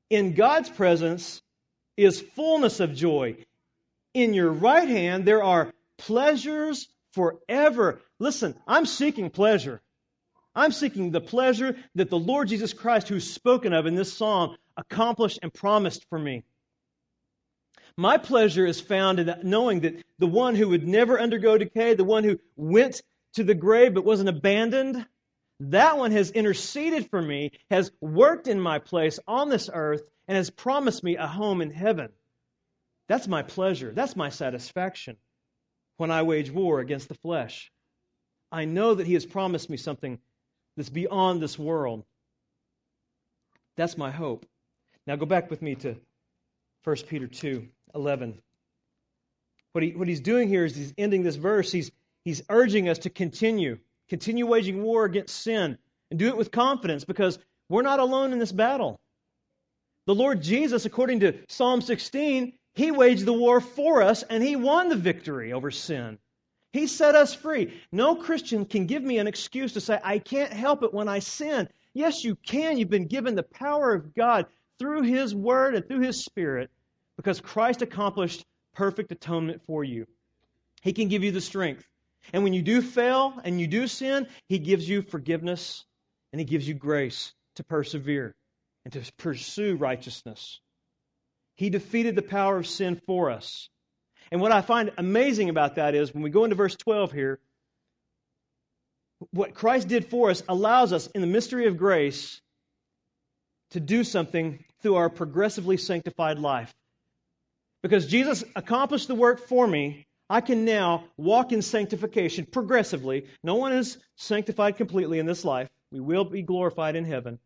S1: In God's presence is fullness of joy. In your right hand, there are pleasures forever. Listen, I'm seeking pleasure. I'm seeking the pleasure that the Lord Jesus Christ, who's spoken of in this psalm, accomplished and promised for me. My pleasure is found in knowing that the one who would never undergo decay, the one who went to the grave but wasn't abandoned, that one has interceded for me, has worked in my place on this earth, and has promised me a home in heaven. That's my pleasure. That's my satisfaction when I wage war against the flesh. I know that He has promised me something that's beyond this world. That's my hope. Now go back with me to 1 Peter 2 11. What, he, what he's doing here is he's ending this verse. He's, he's urging us to continue, continue waging war against sin, and do it with confidence because we're not alone in this battle. The Lord Jesus, according to Psalm 16, he waged the war for us and he won the victory over sin. He set us free. No Christian can give me an excuse to say, I can't help it when I sin. Yes, you can. You've been given the power of God through His Word and through His Spirit because Christ accomplished perfect atonement for you. He can give you the strength. And when you do fail and you do sin, He gives you forgiveness and He gives you grace to persevere and to pursue righteousness. He defeated the power of sin for us. And what I find amazing about that is when we go into verse 12 here, what Christ did for us allows us in the mystery of grace to do something through our progressively sanctified life. Because Jesus accomplished the work for me, I can now walk in sanctification progressively. No one is sanctified completely in this life. We will be glorified in heaven.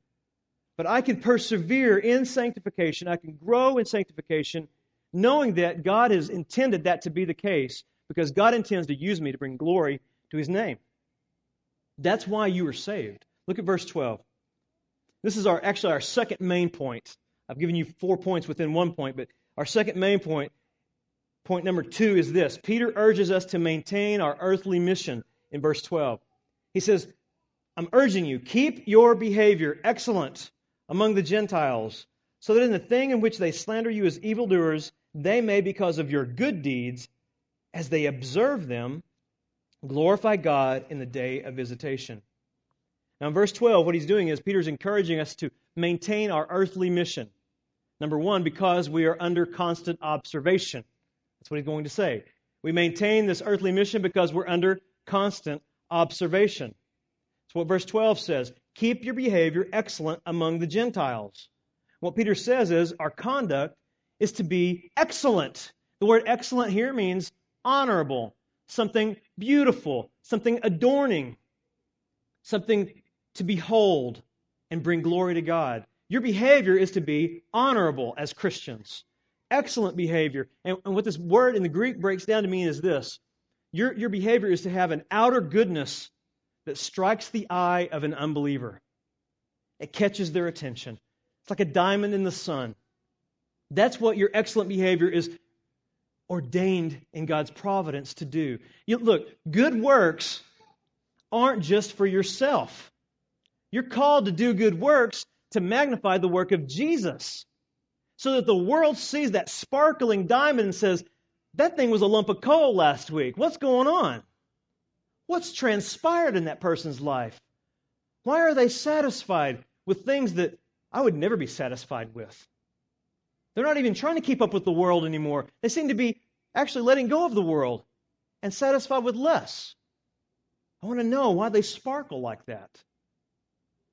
S1: But I can persevere in sanctification. I can grow in sanctification, knowing that God has intended that to be the case because God intends to use me to bring glory to his name. That's why you were saved. Look at verse 12. This is our actually our second main point. I've given you four points within one point, but our second main point, point number two, is this Peter urges us to maintain our earthly mission in verse 12. He says, I'm urging you, keep your behavior excellent among the Gentiles, so that in the thing in which they slander you as evildoers, they may, because of your good deeds, as they observe them, glorify God in the day of visitation. Now, in verse 12, what he's doing is Peter's encouraging us to maintain our earthly mission. Number one, because we are under constant observation. That's what he's going to say. We maintain this earthly mission because we're under constant observation. That's what verse 12 says. Keep your behavior excellent among the Gentiles. What Peter says is our conduct is to be excellent. The word excellent here means honorable, something beautiful, something adorning, something to behold and bring glory to God. Your behavior is to be honorable as Christians. Excellent behavior. And, and what this word in the Greek breaks down to mean is this your, your behavior is to have an outer goodness that strikes the eye of an unbeliever. It catches their attention. It's like a diamond in the sun. That's what your excellent behavior is ordained in God's providence to do. You, look, good works aren't just for yourself. You're called to do good works to magnify the work of Jesus. So that the world sees that sparkling diamond and says, that thing was a lump of coal last week. What's going on? What's transpired in that person's life? Why are they satisfied with things that I would never be satisfied with? They're not even trying to keep up with the world anymore. They seem to be actually letting go of the world and satisfied with less. I want to know why they sparkle like that.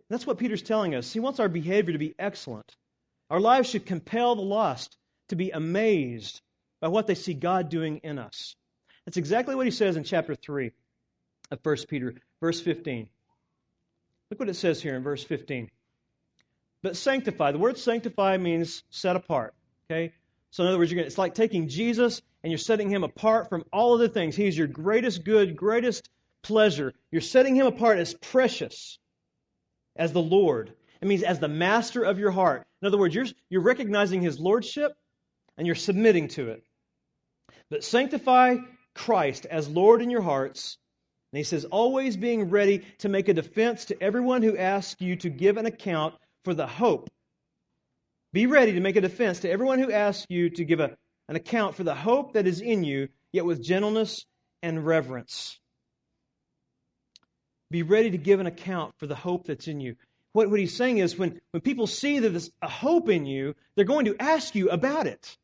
S1: That's what Peter's telling us. He wants our behavior to be excellent. Our lives should compel the lost to be amazed by what they see God doing in us. That's exactly what he says in chapter 3 of 1 Peter, verse 15. Look what it says here in verse 15. But sanctify, the word sanctify means set apart. Okay? So in other words, gonna, it's like taking Jesus and you're setting him apart from all other things. He's your greatest good, greatest pleasure. You're setting him apart as precious as the Lord. It means as the master of your heart. In other words, you're, you're recognizing his lordship and you're submitting to it. But sanctify Christ as Lord in your hearts. And he says, always being ready to make a defense to everyone who asks you to give an account for the hope. Be ready to make a defense to everyone who asks you to give a, an account for the hope that is in you, yet with gentleness and reverence. Be ready to give an account for the hope that's in you. What, what he's saying is when, when people see that there's a hope in you, they're going to ask you about it.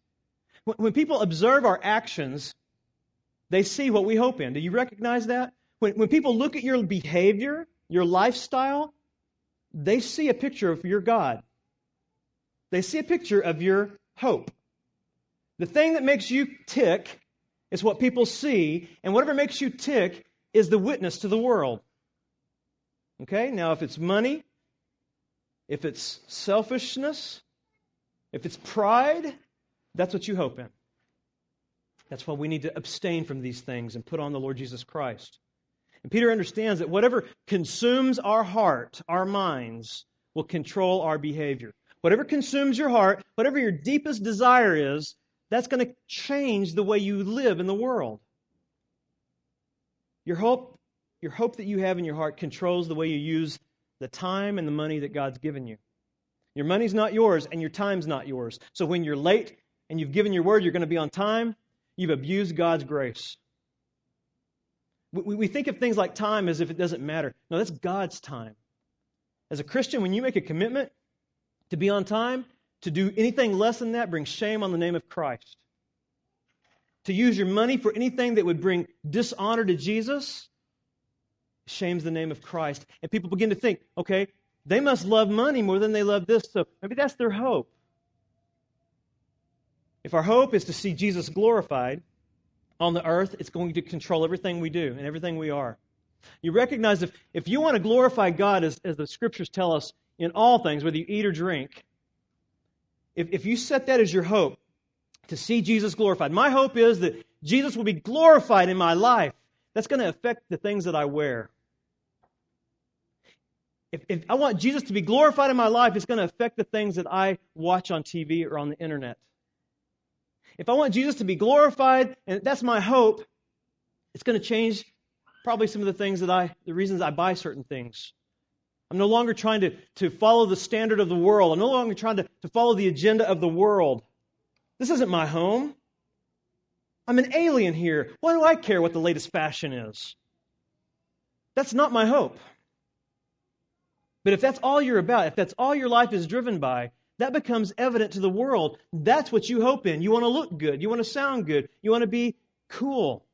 S1: When, when people observe our actions, they see what we hope in. Do you recognize that? When, when people look at your behavior, your lifestyle, they see a picture of your God. They see a picture of your hope. The thing that makes you tick is what people see, and whatever makes you tick is the witness to the world. Okay? Now, if it's money, if it's selfishness, if it's pride, that's what you hope in. That's why we need to abstain from these things and put on the Lord Jesus Christ. And Peter understands that whatever consumes our heart, our minds, will control our behavior. Whatever consumes your heart, whatever your deepest desire is, that's going to change the way you live in the world. Your hope, your hope that you have in your heart controls the way you use the time and the money that God's given you. Your money's not yours and your time's not yours. So when you're late and you've given your word you're going to be on time, you've abused God's grace. We, we think of things like time as if it doesn't matter. No, that's God's time. As a Christian, when you make a commitment to be on time, to do anything less than that brings shame on the name of Christ. To use your money for anything that would bring dishonor to Jesus shames the name of Christ. And people begin to think, okay, they must love money more than they love this, so maybe that's their hope. If our hope is to see Jesus glorified on the earth, it's going to control everything we do and everything we are. You recognize if, if you want to glorify God, as, as the scriptures tell us, in all things, whether you eat or drink, if, if you set that as your hope, to see Jesus glorified, my hope is that Jesus will be glorified in my life. That's going to affect the things that I wear. If, if I want Jesus to be glorified in my life, it's going to affect the things that I watch on TV or on the internet. If I want Jesus to be glorified, and that's my hope, it's going to change probably some of the things that I, the reasons I buy certain things. I'm no longer trying to, to follow the standard of the world. I'm no longer trying to, to follow the agenda of the world. This isn't my home. I'm an alien here. Why do I care what the latest fashion is? That's not my hope. But if that's all you're about, if that's all your life is driven by, that becomes evident to the world. That's what you hope in. You want to look good. You want to sound good. You want to be cool.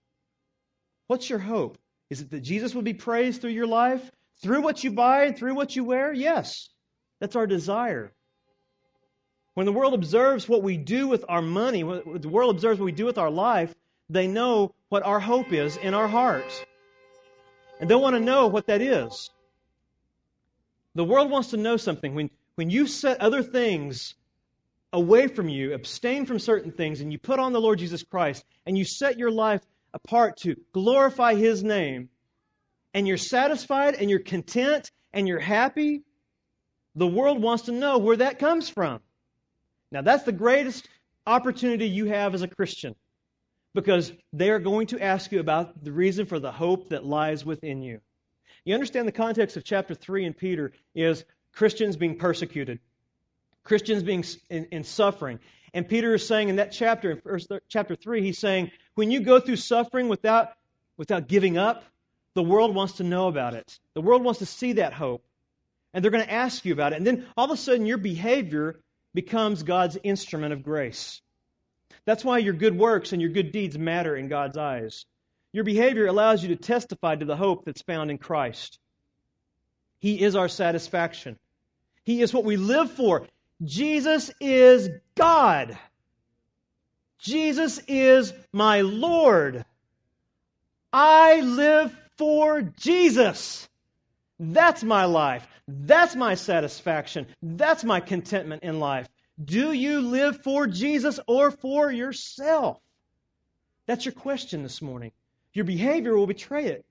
S1: What's your hope? Is it that Jesus will be praised through your life? Through what you buy, through what you wear? Yes. That's our desire. When the world observes what we do with our money, when the world observes what we do with our life, they know what our hope is in our heart. And they want to know what that is. The world wants to know something. When, when you set other things away from you, abstain from certain things, and you put on the Lord Jesus Christ, and you set your life apart to glorify His name, and you're satisfied, and you're content, and you're happy, the world wants to know where that comes from. Now, that's the greatest opportunity you have as a Christian because they are going to ask you about the reason for the hope that lies within you. You understand the context of chapter 3 in Peter is Christians being persecuted, Christians being in, in suffering. And Peter is saying in that chapter, in first, chapter 3, he's saying, when you go through suffering without, without giving up, the world wants to know about it. The world wants to see that hope. And they're going to ask you about it. And then all of a sudden, your behavior becomes God's instrument of grace. That's why your good works and your good deeds matter in God's eyes. Your behavior allows you to testify to the hope that's found in Christ. He is our satisfaction. He is what we live for. Jesus is God. Jesus is my Lord. I live for Jesus. That's my life. That's my satisfaction. That's my contentment in life. Do you live for Jesus or for yourself? That's your question this morning. Your behavior will betray it.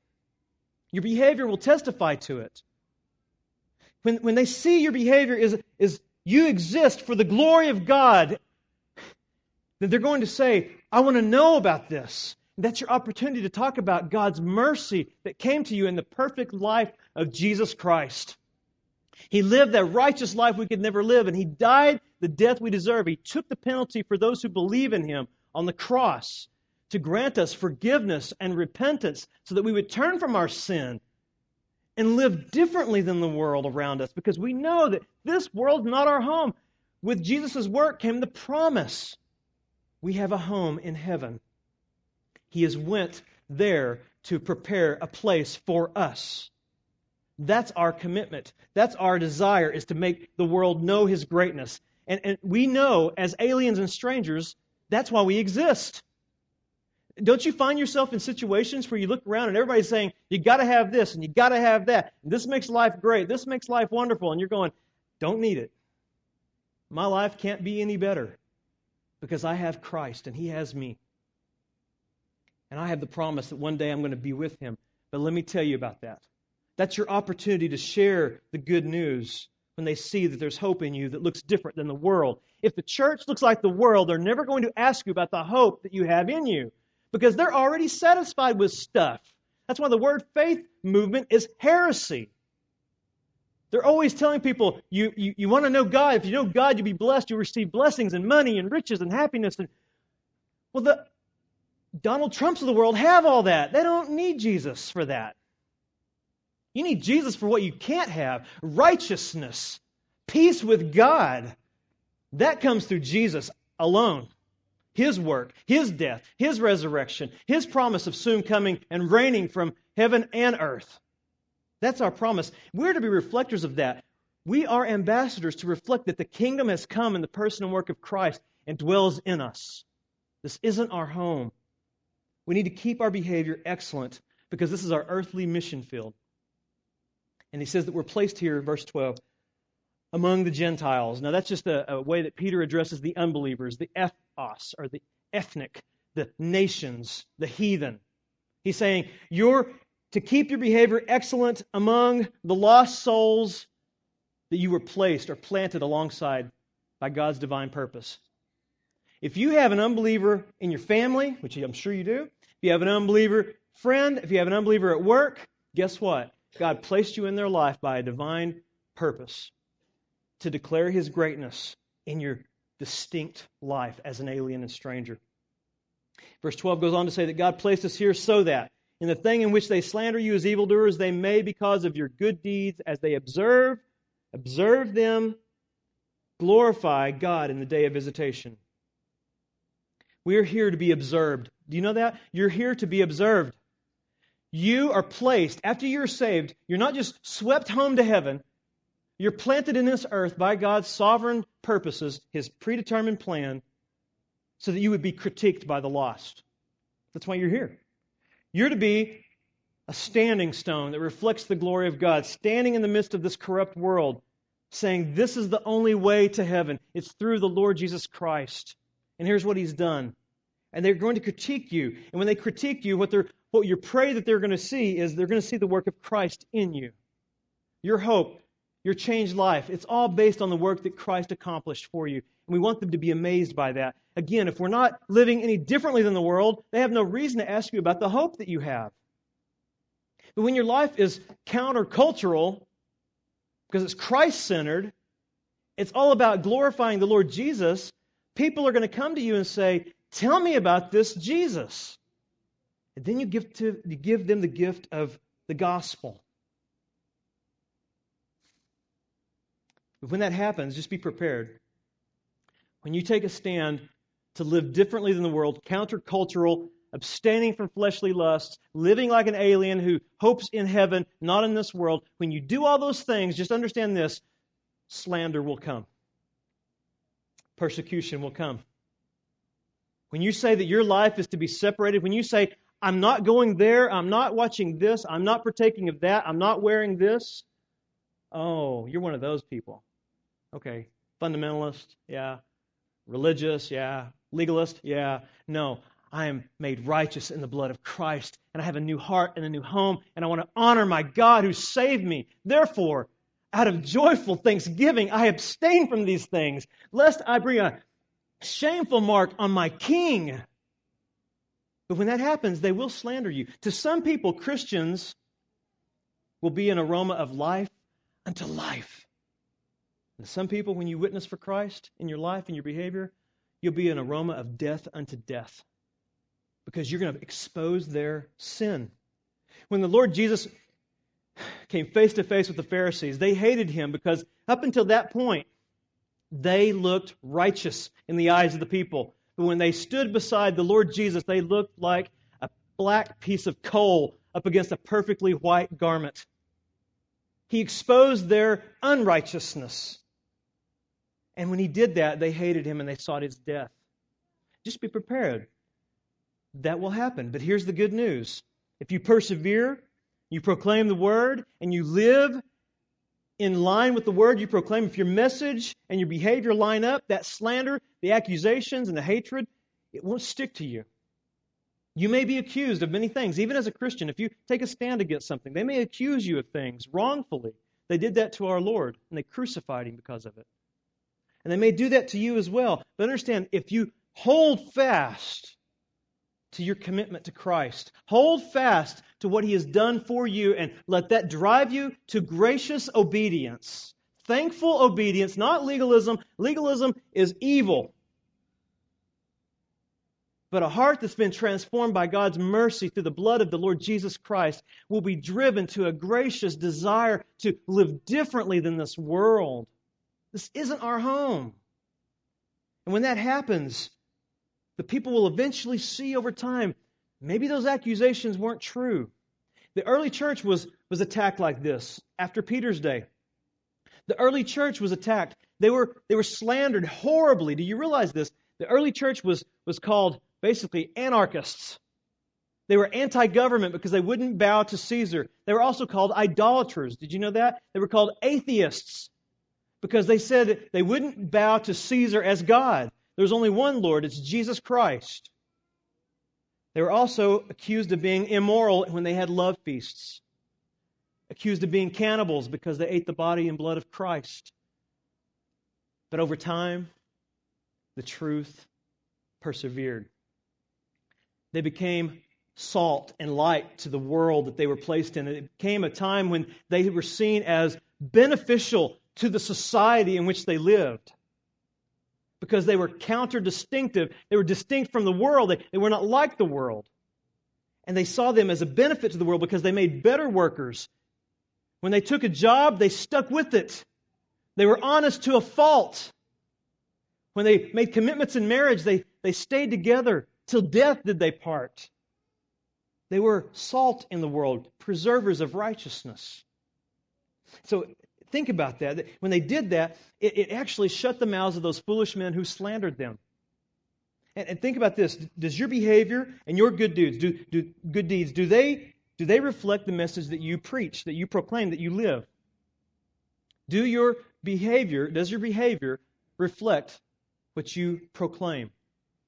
S1: Your behavior will testify to it. When, when they see your behavior is, is you exist for the glory of God, then they're going to say, I want to know about this. That's your opportunity to talk about God's mercy that came to you in the perfect life of Jesus Christ. He lived that righteous life we could never live, and He died the death we deserve. He took the penalty for those who believe in Him on the cross to grant us forgiveness and repentance so that we would turn from our sin and live differently than the world around us because we know that this world's not our home. With Jesus' work came the promise we have a home in heaven. He has went there to prepare a place for us. That's our commitment. That's our desire is to make the world know his greatness. And, and we know as aliens and strangers, that's why we exist. Don't you find yourself in situations where you look around and everybody's saying, you got to have this and you got to have that. And This makes life great. This makes life wonderful. And you're going, don't need it. My life can't be any better because I have Christ and He has me. And I have the promise that one day I'm going to be with Him. But let me tell you about that. That's your opportunity to share the good news when they see that there's hope in you that looks different than the world. If the church looks like the world, they're never going to ask you about the hope that you have in you because they're already satisfied with stuff. That's why the word faith movement is heresy. They're always telling people, you, you, you want to know God. If you know God, you'll be blessed. You'll receive blessings and money and riches and happiness. And Well, the Donald Trumps of the world have all that. They don't need Jesus for that. You need Jesus for what you can't have righteousness, peace with God. That comes through Jesus alone. His work, His death, His resurrection, His promise of soon coming and reigning from heaven and earth. That's our promise. We're to be reflectors of that. We are ambassadors to reflect that the kingdom has come in the person and work of Christ and dwells in us. This isn't our home. We need to keep our behavior excellent because this is our earthly mission field. And he says that we're placed here, verse 12, among the Gentiles. Now, that's just a, a way that Peter addresses the unbelievers, the ethnos, or the ethnic, the nations, the heathen. He's saying, You're to keep your behavior excellent among the lost souls that you were placed or planted alongside by God's divine purpose. If you have an unbeliever in your family, which I'm sure you do, if you have an unbeliever friend, if you have an unbeliever at work, guess what? God placed you in their life by a divine purpose to declare his greatness in your distinct life as an alien and stranger. Verse 12 goes on to say that God placed us here so that in the thing in which they slander you as evildoers, they may, because of your good deeds, as they observe, observe them, glorify God in the day of visitation. We are here to be observed. Do you know that? You're here to be observed. You are placed, after you're saved, you're not just swept home to heaven. You're planted in this earth by God's sovereign purposes, His predetermined plan, so that you would be critiqued by the lost. That's why you're here. You're to be a standing stone that reflects the glory of God, standing in the midst of this corrupt world, saying, This is the only way to heaven. It's through the Lord Jesus Christ. And here's what He's done. And they're going to critique you. And when they critique you, what they're what you pray that they're going to see is they're going to see the work of Christ in you. Your hope, your changed life, it's all based on the work that Christ accomplished for you. And we want them to be amazed by that. Again, if we're not living any differently than the world, they have no reason to ask you about the hope that you have. But when your life is countercultural, because it's Christ centered, it's all about glorifying the Lord Jesus, people are going to come to you and say, Tell me about this Jesus. And then you give, to, you give them the gift of the gospel. But when that happens, just be prepared. When you take a stand to live differently than the world, countercultural, abstaining from fleshly lusts, living like an alien who hopes in heaven, not in this world, when you do all those things, just understand this slander will come, persecution will come. When you say that your life is to be separated, when you say, I'm not going there. I'm not watching this. I'm not partaking of that. I'm not wearing this. Oh, you're one of those people. Okay. Fundamentalist, yeah. Religious, yeah. Legalist, yeah. No, I am made righteous in the blood of Christ, and I have a new heart and a new home, and I want to honor my God who saved me. Therefore, out of joyful thanksgiving, I abstain from these things, lest I bring a shameful mark on my king. But when that happens, they will slander you. To some people, Christians will be an aroma of life unto life. And some people, when you witness for Christ in your life and your behavior, you'll be an aroma of death unto death because you're going to expose their sin. When the Lord Jesus came face to face with the Pharisees, they hated him because up until that point, they looked righteous in the eyes of the people. But when they stood beside the Lord Jesus, they looked like a black piece of coal up against a perfectly white garment. He exposed their unrighteousness. And when he did that, they hated him and they sought his death. Just be prepared. That will happen. But here's the good news if you persevere, you proclaim the word, and you live in line with the word you proclaim, if your message and your behavior line up, that slander, the accusations, and the hatred, it won't stick to you. You may be accused of many things, even as a Christian. If you take a stand against something, they may accuse you of things wrongfully. They did that to our Lord, and they crucified him because of it. And they may do that to you as well. But understand, if you hold fast to your commitment to Christ. Hold fast to what He has done for you and let that drive you to gracious obedience. Thankful obedience, not legalism. Legalism is evil. But a heart that's been transformed by God's mercy through the blood of the Lord Jesus Christ will be driven to a gracious desire to live differently than this world. This isn't our home. And when that happens, the people will eventually see over time maybe those accusations weren't true. The early church was, was attacked like this after Peter's day. The early church was attacked. They were, they were slandered horribly. Do you realize this? The early church was, was called basically anarchists. They were anti government because they wouldn't bow to Caesar. They were also called idolaters. Did you know that? They were called atheists because they said they wouldn't bow to Caesar as God. There's only one Lord, it's Jesus Christ. They were also accused of being immoral when they had love feasts, accused of being cannibals because they ate the body and blood of Christ. But over time, the truth persevered. They became salt and light to the world that they were placed in. It became a time when they were seen as beneficial to the society in which they lived because they were counter distinctive. They were distinct from the world. They, they were not like the world. And they saw them as a benefit to the world because they made better workers. When they took a job, they stuck with it. They were honest to a fault. When they made commitments in marriage, they, they stayed together. Till death did they part. They were salt in the world, preservers of righteousness. So Think about that. When they did that, it, it actually shut the mouths of those foolish men who slandered them. And, and, think about this: Does your behavior and your good deeds, do, do good deeds, do they do they reflect the message that you preach, that you proclaim, that you live? Do your behavior, does your behavior reflect what you proclaim?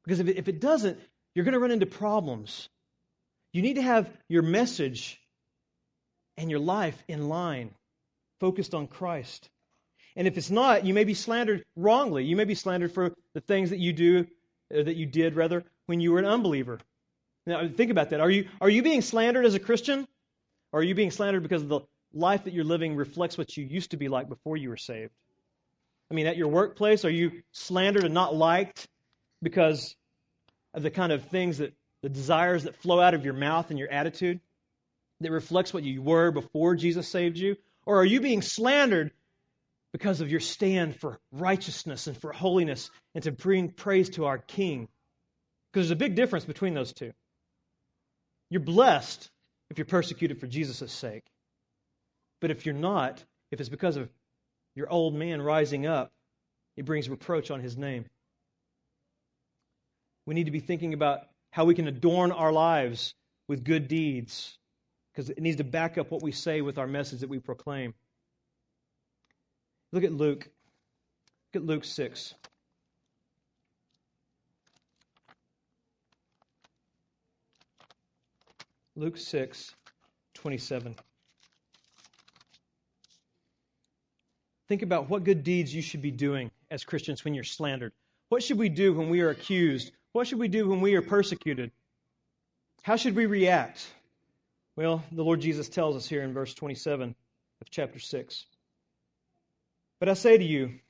S1: Because if it, if it doesn't, you're going to run into problems. You need to have your message and your life in line focused on Christ. And if it's not, you may be slandered wrongly. You may be slandered for the things that you do, uh, that you did rather, when you were an unbeliever. Now, think about that. Are you, are you being slandered as a Christian? Or are you being slandered because the life that you're living reflects what you used to be like before you were saved? I mean, at your workplace, are you slandered and not liked because of the kind of things that, the desires that flow out of your mouth and your attitude that reflects what you were before Jesus saved you? Or are you being slandered because of your stand for righteousness and for holiness and to bring praise to our King? Because there's a big difference between those two. You're blessed if you're persecuted for Jesus' sake. But if you're not, if it's because of your old man rising up, it brings reproach on his name. We need to be thinking about how we can adorn our lives with good deeds because it needs to back up what we say with our message that we proclaim. Look at Luke. Look at Luke 6. Luke 6, 27. think about what good deeds you should be doing as Christians when you're slandered. What should we do when we are accused? What should we do when we are persecuted? How should we react? Well, the Lord Jesus tells us here in verse 27 of chapter 6. But I say to you,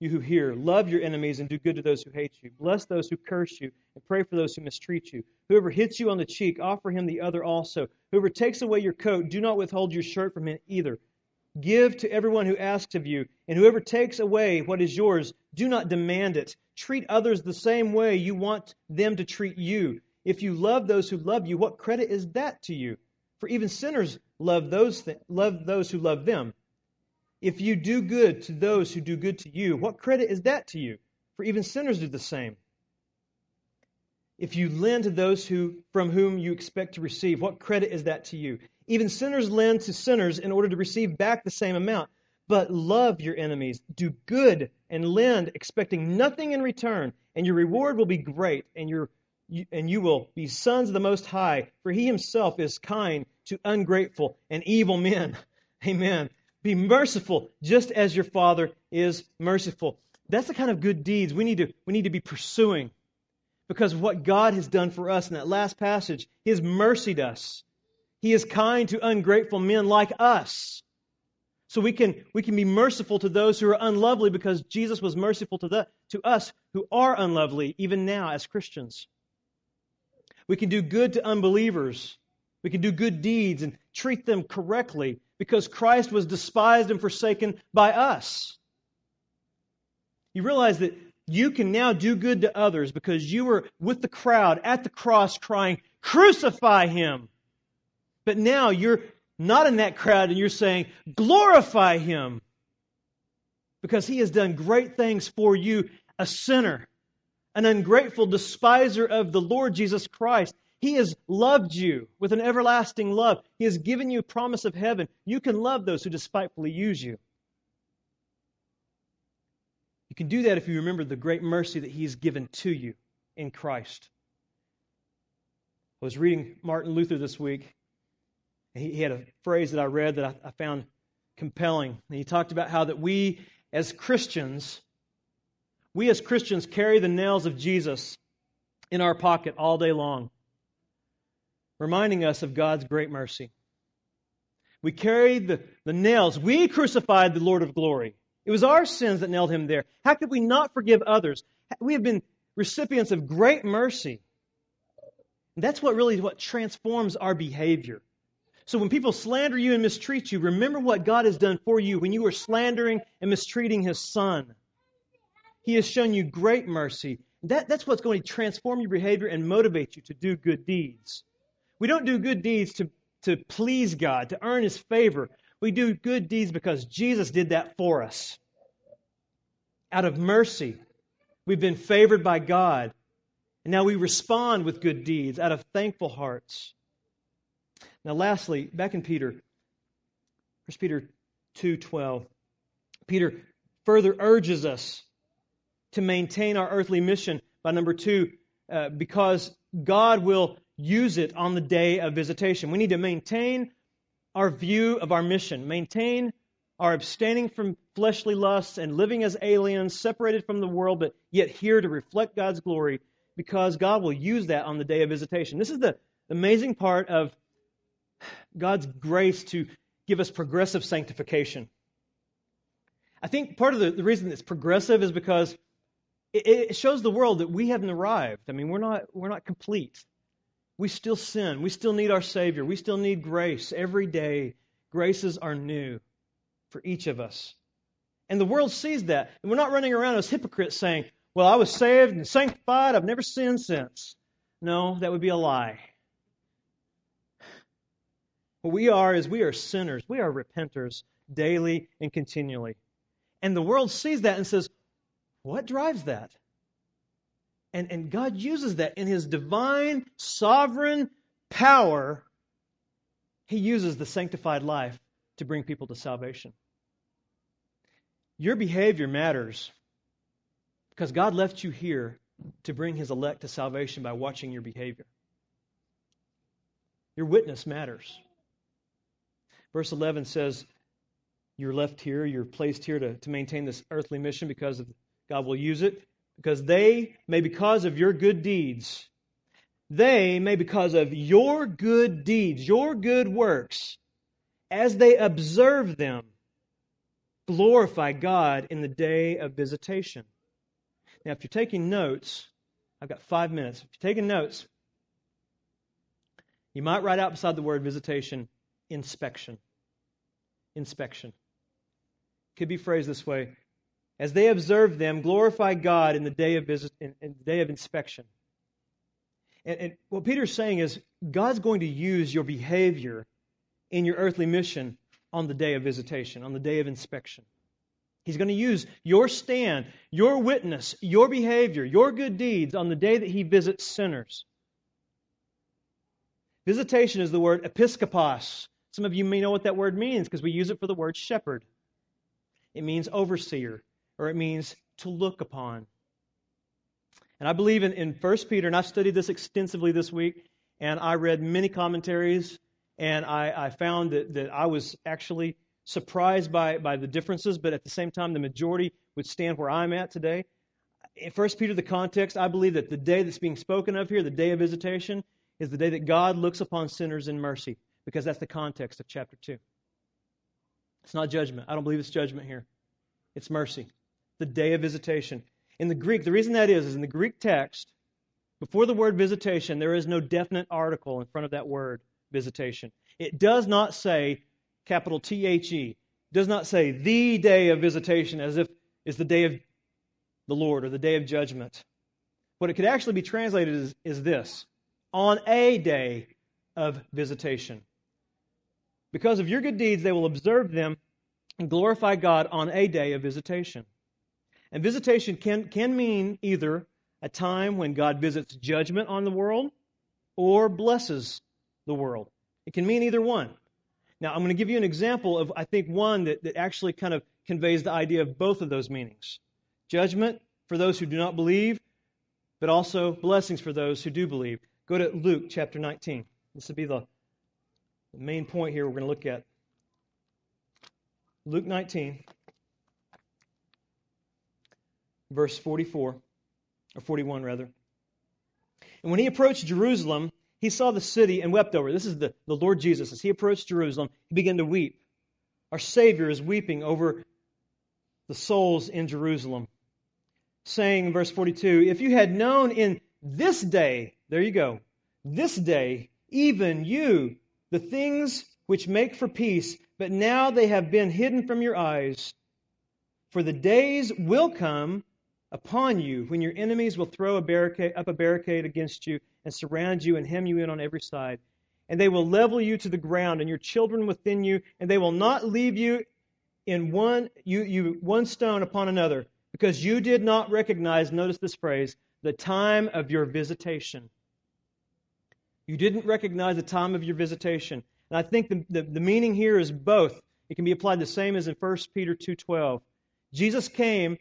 S1: you who hear, love your enemies and do good to those who hate you. Bless those who curse you and pray for those who mistreat you. Whoever hits you on the cheek, offer him the other also. Whoever takes away your coat, do not withhold your shirt from him either. Give to everyone who asks of you, and whoever takes away what is yours, do not demand it. Treat others the same way you want them to treat you. If you love those who love you, what credit is that to you? For even sinners love those th- love those who love them. If you do good to those who do good to you, what credit is that to you? For even sinners do the same. If you lend to those who from whom you expect to receive, what credit is that to you? Even sinners lend to sinners in order to receive back the same amount. But love your enemies, do good, and lend, expecting nothing in return, and your reward will be great, and your and you will be sons of the Most High, for He Himself is kind to ungrateful and evil men. [laughs] Amen. Be merciful, just as your Father is merciful. That's the kind of good deeds we need to we need to be pursuing, because what God has done for us in that last passage. He has mercied us. He is kind to ungrateful men like us. So we can, we can be merciful to those who are unlovely because Jesus was merciful to, the, to us who are unlovely, even now as Christians. We can do good to unbelievers. We can do good deeds and treat them correctly because Christ was despised and forsaken by us. You realize that you can now do good to others because you were with the crowd at the cross crying, Crucify him! But now you're not in that crowd and you're saying, glorify him because he has done great things for you, a sinner, an ungrateful despiser of the Lord Jesus Christ. He has loved you with an everlasting love. He has given you promise of heaven. You can love those who despitefully use you. You can do that if you remember the great mercy that He has given to you in Christ. I was reading Martin Luther this week, he, he had a phrase that I read that I, I found compelling. And he talked about how that we as Christians, we as Christians carry the nails of Jesus in our pocket all day long, reminding us of God's great mercy. We carry the, the nails. We crucified the Lord of glory. It was our sins that nailed him there. How could we not forgive others? We have been recipients of great mercy. That's what really what transforms our behavior. So when people slander you and mistreat you, remember what God has done for you when you were slandering and mistreating his son. He has shown you great mercy. That, that's what's going to transform your behavior and motivate you to do good deeds. We don't do good deeds to, to please God, to earn his favor. We do good deeds because Jesus did that for us. Out of mercy, we've been favored by God. And now we respond with good deeds out of thankful hearts. Now, lastly, back in Peter, 1 Peter 2.12, Peter further urges us to maintain our earthly mission by number two, uh, because God will use it on the day of visitation. We need to maintain our view of our mission, maintain our abstaining from fleshly lusts and living as aliens, separated from the world, but yet here to reflect God's glory, because God will use that on the day of visitation. This is the amazing part of God's grace to give us progressive sanctification. I think part of the, the reason it's progressive is because it, shows the world that we haven't arrived. I mean, we're not, we're not complete. We still sin. We still need our Savior. We still need grace every day. Graces are new for each of us. And the world sees that. And we're not running around as hypocrites saying, Well, I was saved and sanctified. I've never sinned since. No, that would be a lie. What we are is we are sinners. We are repenters daily and continually. And the world sees that and says, What drives that? And, and God uses that in His divine, sovereign power. He uses the sanctified life to bring people to salvation. Your behavior matters because God left you here to bring His elect to salvation by watching your behavior. Your witness matters. Verse 11 says, you're left here, you're placed here to, to maintain this earthly mission because of, God will use it. Because they may, because of your good deeds, they may, because of your good deeds, your good works, as they observe them, glorify God in the day of visitation. Now, if you're taking notes, I've got five minutes. If you're taking notes, you might write out beside the word visitation inspection. Inspection. Could be phrased this way as they observe them, glorify God in the day of visit, in, in the day of inspection. And, and what Peter's saying is God's going to use your behavior in your earthly mission on the day of visitation, on the day of inspection. He's going to use your stand, your witness, your behavior, your good deeds on the day that he visits sinners. Visitation is the word episkopos. Some of you may know what that word means because we use it for the word shepherd. It means overseer, or it means to look upon. And I believe in, in 1 Peter, and I've studied this extensively this week, and I read many commentaries, and I, I found that, that I was actually surprised by, by the differences, but at the same time, the majority would stand where I'm at today. In 1 Peter, the context, I believe that the day that's being spoken of here, the day of visitation, is the day that God looks upon sinners in mercy, because that's the context of chapter 2. It's not judgment. I don't believe it's judgment here. It's mercy. The day of visitation. In the Greek, the reason that is, is in the Greek text, before the word visitation, there is no definite article in front of that word, visitation. It does not say, capital T H E, does not say the day of visitation as if it's the day of the Lord or the day of judgment. What it could actually be translated is, is this on a day of visitation. Because of your good deeds, they will observe them and glorify God on a day of visitation. And visitation can, can mean either a time when God visits judgment on the world or blesses the world. It can mean either one. Now, I'm going to give you an example of, I think, one that, that actually kind of conveys the idea of both of those meanings judgment for those who do not believe, but also blessings for those who do believe. Go to Luke chapter 19. This will be the the main point here we're going to look at. Luke 19, verse 44, or 41 rather. And when he approached Jerusalem, he saw the city and wept over. This is the, the Lord Jesus. As he approached Jerusalem, he began to weep. Our Savior is weeping over the souls in Jerusalem, saying in verse 42 If you had known in this day, there you go, this day, even you, the things which make for peace, but now they have been hidden from your eyes. For the days will come upon you when your enemies will throw a barricade, up a barricade against you and surround you and hem you in on every side. And they will level you to the ground and your children within you, and they will not leave you in one you, you one stone upon another, because you did not recognize, notice this phrase, the time of your visitation. You didn't recognize the time of your visitation. And I think the, the, the meaning here is both. It can be applied the same as in 1 Peter 2.12. Jesus came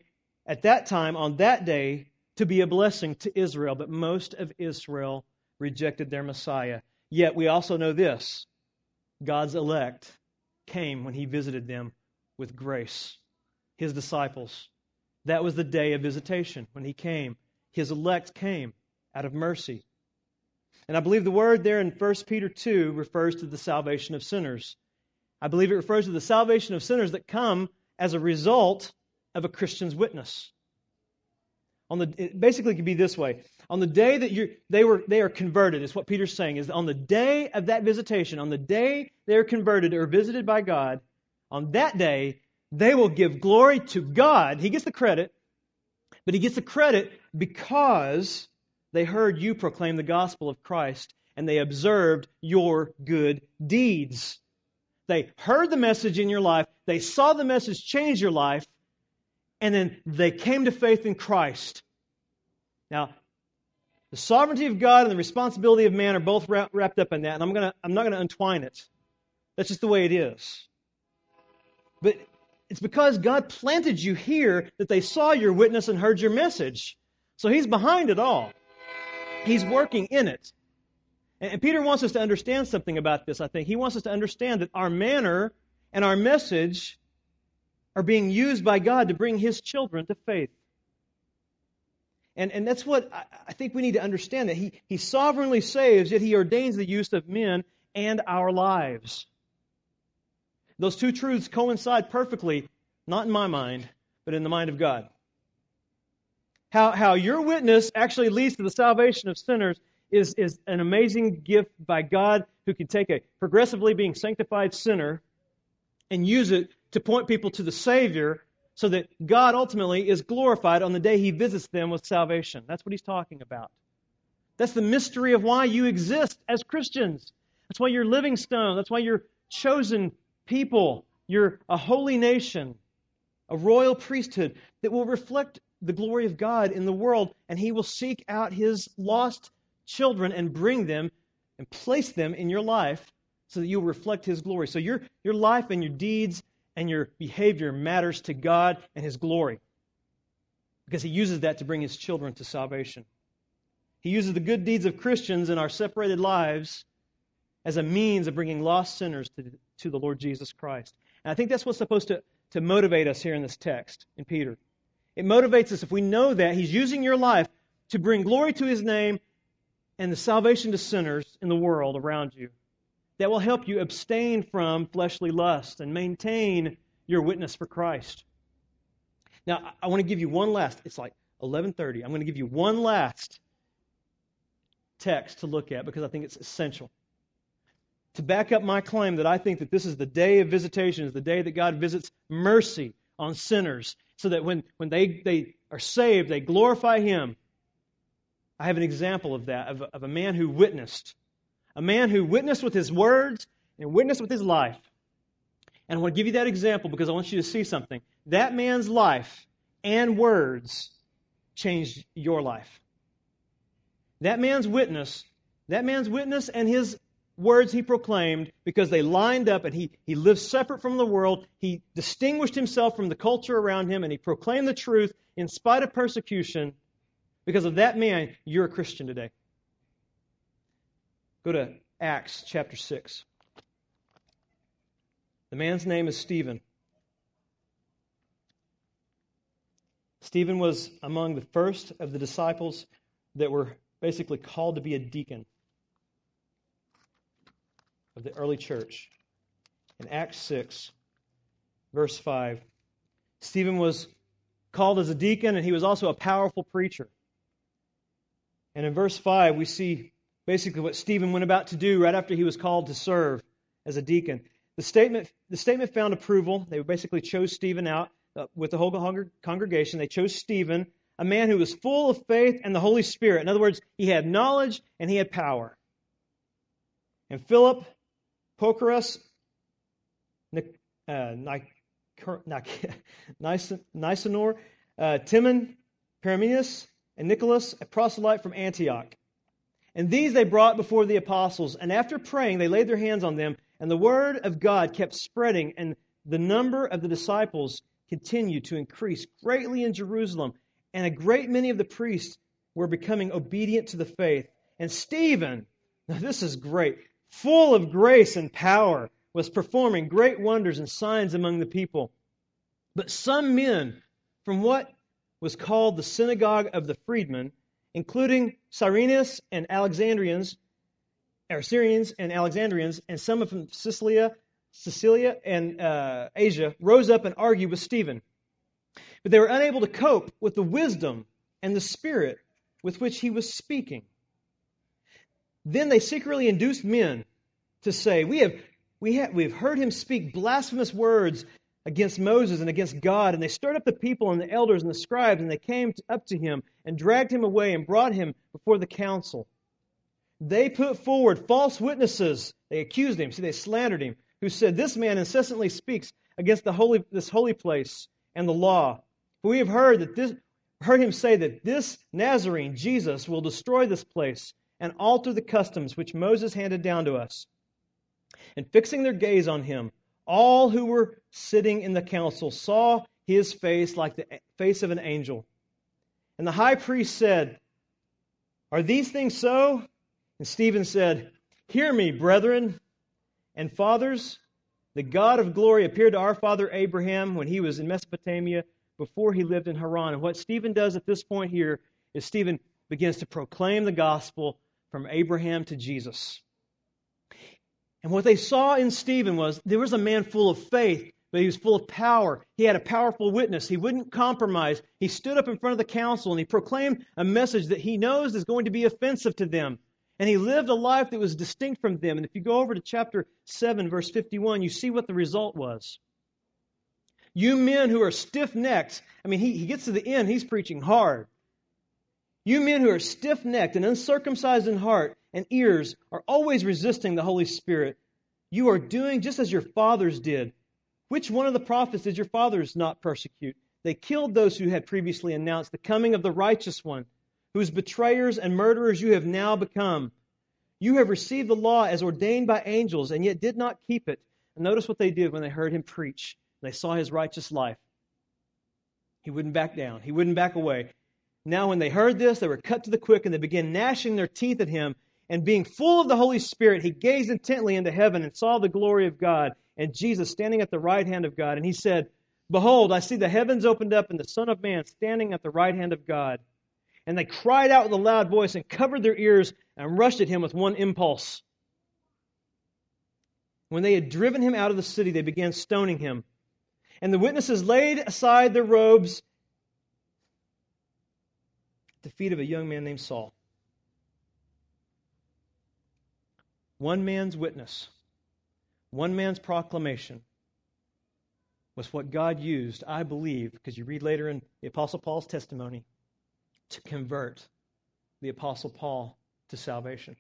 S1: at that time, on that day, to be a blessing to Israel, but most of Israel rejected their Messiah. Yet we also know this God's elect came when he visited them with grace. His disciples. That was the day of visitation when he came. His elect came out of mercy. And I believe the word there in 1 Peter 2 refers to the salvation of sinners. I believe it refers to the salvation of sinners that come as a result of a Christian's witness. On the, it basically could be this way. On the day that you they were they are converted, is what Peter's saying, is on the day of that visitation, on the day they are converted or visited by God, on that day, they will give glory to God. He gets the credit, but he gets the credit because they heard you proclaim the gospel of Christ and they observed your good deeds. They heard the message in your life, they saw the message change your life, and then they came to faith in Christ. Now, the sovereignty of God and the responsibility of man are both wrapped up in that, and I'm, gonna, I'm not going to untwine it. That's just the way it is. But it's because God planted you here that they saw your witness and heard your message. So He's behind it all. He's working in it. And Peter wants us to understand something about this, I think. He wants us to understand that our manner and our message are being used by God to bring his children to faith. And, and that's what I, think we need to understand that he, he sovereignly saves, yet he ordains the use of men and our lives. Those two truths coincide perfectly, not in my mind, but in the mind of God. How, how your witness actually leads to the salvation of sinners is, is an amazing gift by God who can take a progressively being sanctified sinner and use it to point people to the Savior so that God ultimately is glorified on the day he visits them with salvation. That's what he's talking about. That's the mystery of why you exist as Christians. That's why you're living stone. That's why you're chosen people. You're a holy nation, a royal priesthood that will reflect the glory of God in the world, and he will seek out his lost children and bring them and place them in your life so that you'll reflect his glory. So your, your life and your deeds and your behavior matters to God and his glory because he uses that to bring his children to salvation. He uses the good deeds of Christians in our separated lives as a means of bringing lost sinners to, to the Lord Jesus Christ. And I think that's what's supposed to, to motivate us here in this text in Peter. It motivates us if we know that He's using your life to bring glory to His name and the salvation to sinners in the world around you. That will help you abstain from fleshly lust and maintain your witness for Christ. Now, I want to give you one last, it's like 11:30. I'm going to give you one last text to look at because I think it's essential. To back up my claim that I think that this is the day of visitation, is the day that God visits mercy on sinners so that when, when they, they are saved, they glorify Him. I have an example of that, of, of a man who witnessed. A man who witnessed with his words and witnessed with his life. And I want to give you that example because I want you to see something. That man's life and words changed your life. That man's witness, that man's witness and his words he proclaimed because they lined up and he, he lived separate from the world. He distinguished himself from the culture around him and he proclaimed the truth in spite of persecution. Because of that man, you're a Christian today. Go to Acts chapter 6. The man's name is Stephen. Stephen was among the first of the disciples that were basically called to be a deacon of the early church. In Acts 6, verse 5, Stephen was called as a deacon, and he was also a powerful preacher. And in verse 5, we see basically what Stephen went about to do right after he was called to serve as a deacon. The statement, the statement found approval. They basically chose Stephen out uh, with the whole congregation. They chose Stephen, a man who was full of faith and the Holy Spirit. In other words, he had knowledge and he had power. And Philip, Prochorus, uh, [laughs] Nicanor, uh, Timon, Parmenas, and Nicholas, a proselyte from Antioch. And these they brought before the apostles, and after praying, they laid their hands on them, and the word of God kept spreading, and the number of the disciples continued to increase greatly in Jerusalem, and a great many of the priests were becoming obedient to the faith. And Stephen, now this is great, full of grace and power, was performing great wonders and signs among the people. But some men from what was called the synagogue of the freedmen, including Cyrenius and Alexandrians, or Syrians and Alexandrians, and some from Sicilia, Sicilia and uh, Asia, rose up and argued with Stephen. But they were unable to cope with the wisdom and the spirit with which he was speaking. Then they secretly induced men to say, We have, we have, we have heard him speak blasphemous words against Moses and against God. And they stirred up the people and the elders and the scribes, and they came up to him and dragged him away and brought him before the council. They put forward false witnesses. They accused him. See, they slandered him, who said, This man incessantly speaks against the holy, this holy place and the law. For we have heard that this, heard him say that this Nazarene, Jesus, will destroy this place and alter the customs which Moses handed down to us. And fixing their gaze on him, all who were sitting in the council saw his face like the face of an angel. And the high priest said, Are these things so? And Stephen said, Hear me, brethren and fathers. The God of glory appeared to our father Abraham when he was in Mesopotamia before he lived in Haran. And what Stephen does at this point here is Stephen begins to proclaim the gospel from Abraham to Jesus. And what they saw in Stephen was there was a man full of faith, but he was full of power. He had a powerful witness. He wouldn't compromise. He stood up in front of the council and he proclaimed a message that he knows is going to be offensive to them. And he lived a life that was distinct from them. And if you go over to chapter 7, verse 51, you see what the result was. You men who are stiff necked, I mean, he, he gets to the end, he's preaching hard. You men who are stiff necked and uncircumcised in heart and ears are always resisting the Holy Spirit. You are doing just as your fathers did. Which one of the prophets did your fathers not persecute? They killed those who had previously announced the coming of the righteous one whose betrayers and murderers you have now become. You have received the law as ordained by angels, and yet did not keep it. And notice what they did when they heard him preach. They saw his righteous life. He wouldn't back down, he wouldn't back away. Now, when they heard this, they were cut to the quick, and they began gnashing their teeth at him. And being full of the Holy Spirit, he gazed intently into heaven and saw the glory of God and Jesus standing at the right hand of God. And he said, Behold, I see the heavens opened up and the Son of Man standing at the right hand of God. And they cried out with a loud voice and covered their ears and rushed at him with one impulse. When they had driven him out of the city, they began stoning him. And the witnesses laid aside their robes the feet of a young man named Saul. One man's witness, one man's proclamation was what God used, I believe, because you read later in the Apostle Paul's testimony, to convert the Apostle Paul to salvation.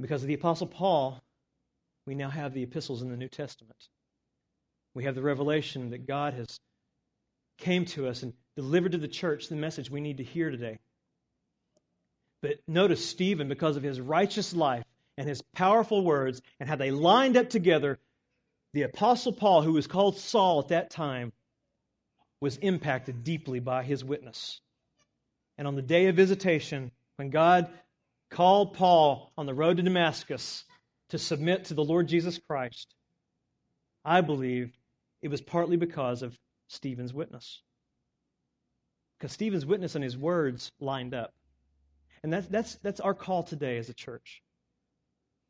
S1: Because of the Apostle Paul, we now have the epistles in the New Testament. We have the revelation that God has came to us and delivered to the church the message we need to hear today. But notice Stephen, because of his righteous life and his powerful words, and how they lined up together, the Apostle Paul, who was called Saul at that time, was impacted deeply by his witness. And on the day of visitation, when God called Paul on the road to Damascus to submit to the Lord Jesus Christ, I believe it was partly because of Stephen's witness. Because Stephen's witness and his words lined up. And that's, that's, that's our call today as a church.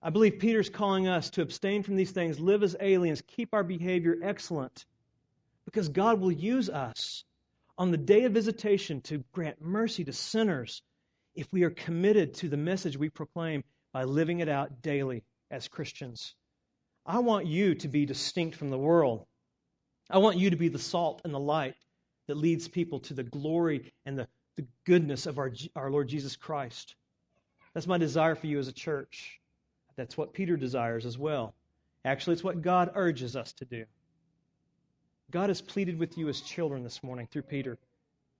S1: I believe Peter's calling us to abstain from these things, live as aliens, keep our behavior excellent, because God will use us on the day of visitation to grant mercy to sinners if we are committed to the message we proclaim by living it out daily as Christians. I want you to be distinct from the world. I want you to be the salt and the light that leads people to the glory and the, the goodness of our, our Lord Jesus Christ. That's my desire for you as a church. That's what Peter desires as well. Actually, it's what God urges us to do. God has pleaded with you as children this morning through Peter.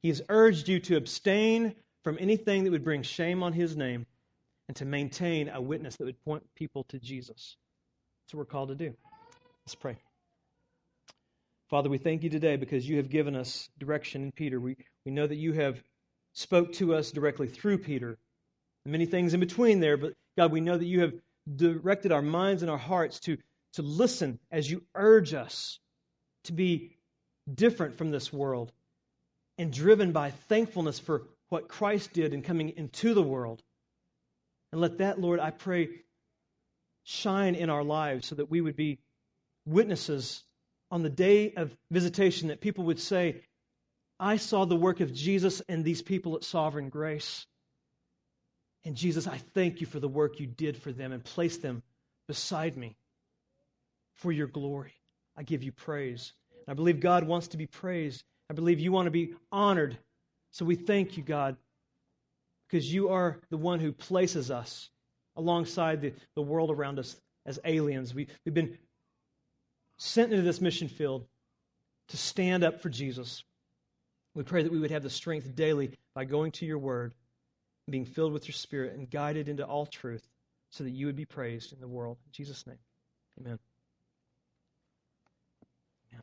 S1: He has urged you to abstain from anything that would bring shame on his name and to maintain a witness that would point people to Jesus. That's what we're called to do. Let's pray. Father, we thank you today because you have given us direction in Peter. We, we know that you have spoke to us directly through Peter. Many things in between there, but God, we know that you have directed our minds and our hearts to, to listen as you urge us to be different from this world and driven by thankfulness for what Christ did in coming into the world. And let that, Lord, I pray, shine in our lives so that we would be witnesses on the day of visitation, that people would say, I saw the work of Jesus and these people at Sovereign Grace. And Jesus, I thank you for the work you did for them and placed them beside me for your glory. I give you praise. I believe God wants to be praised. I believe you want to be honored. So we thank you, God, because you are the one who places us alongside the, the world around us as aliens. We, we've been sent into this mission field to stand up for Jesus. We pray that we would have the strength daily by going to your word, being filled with your spirit, and guided into all truth so that you would be praised in the world. In Jesus' name, amen.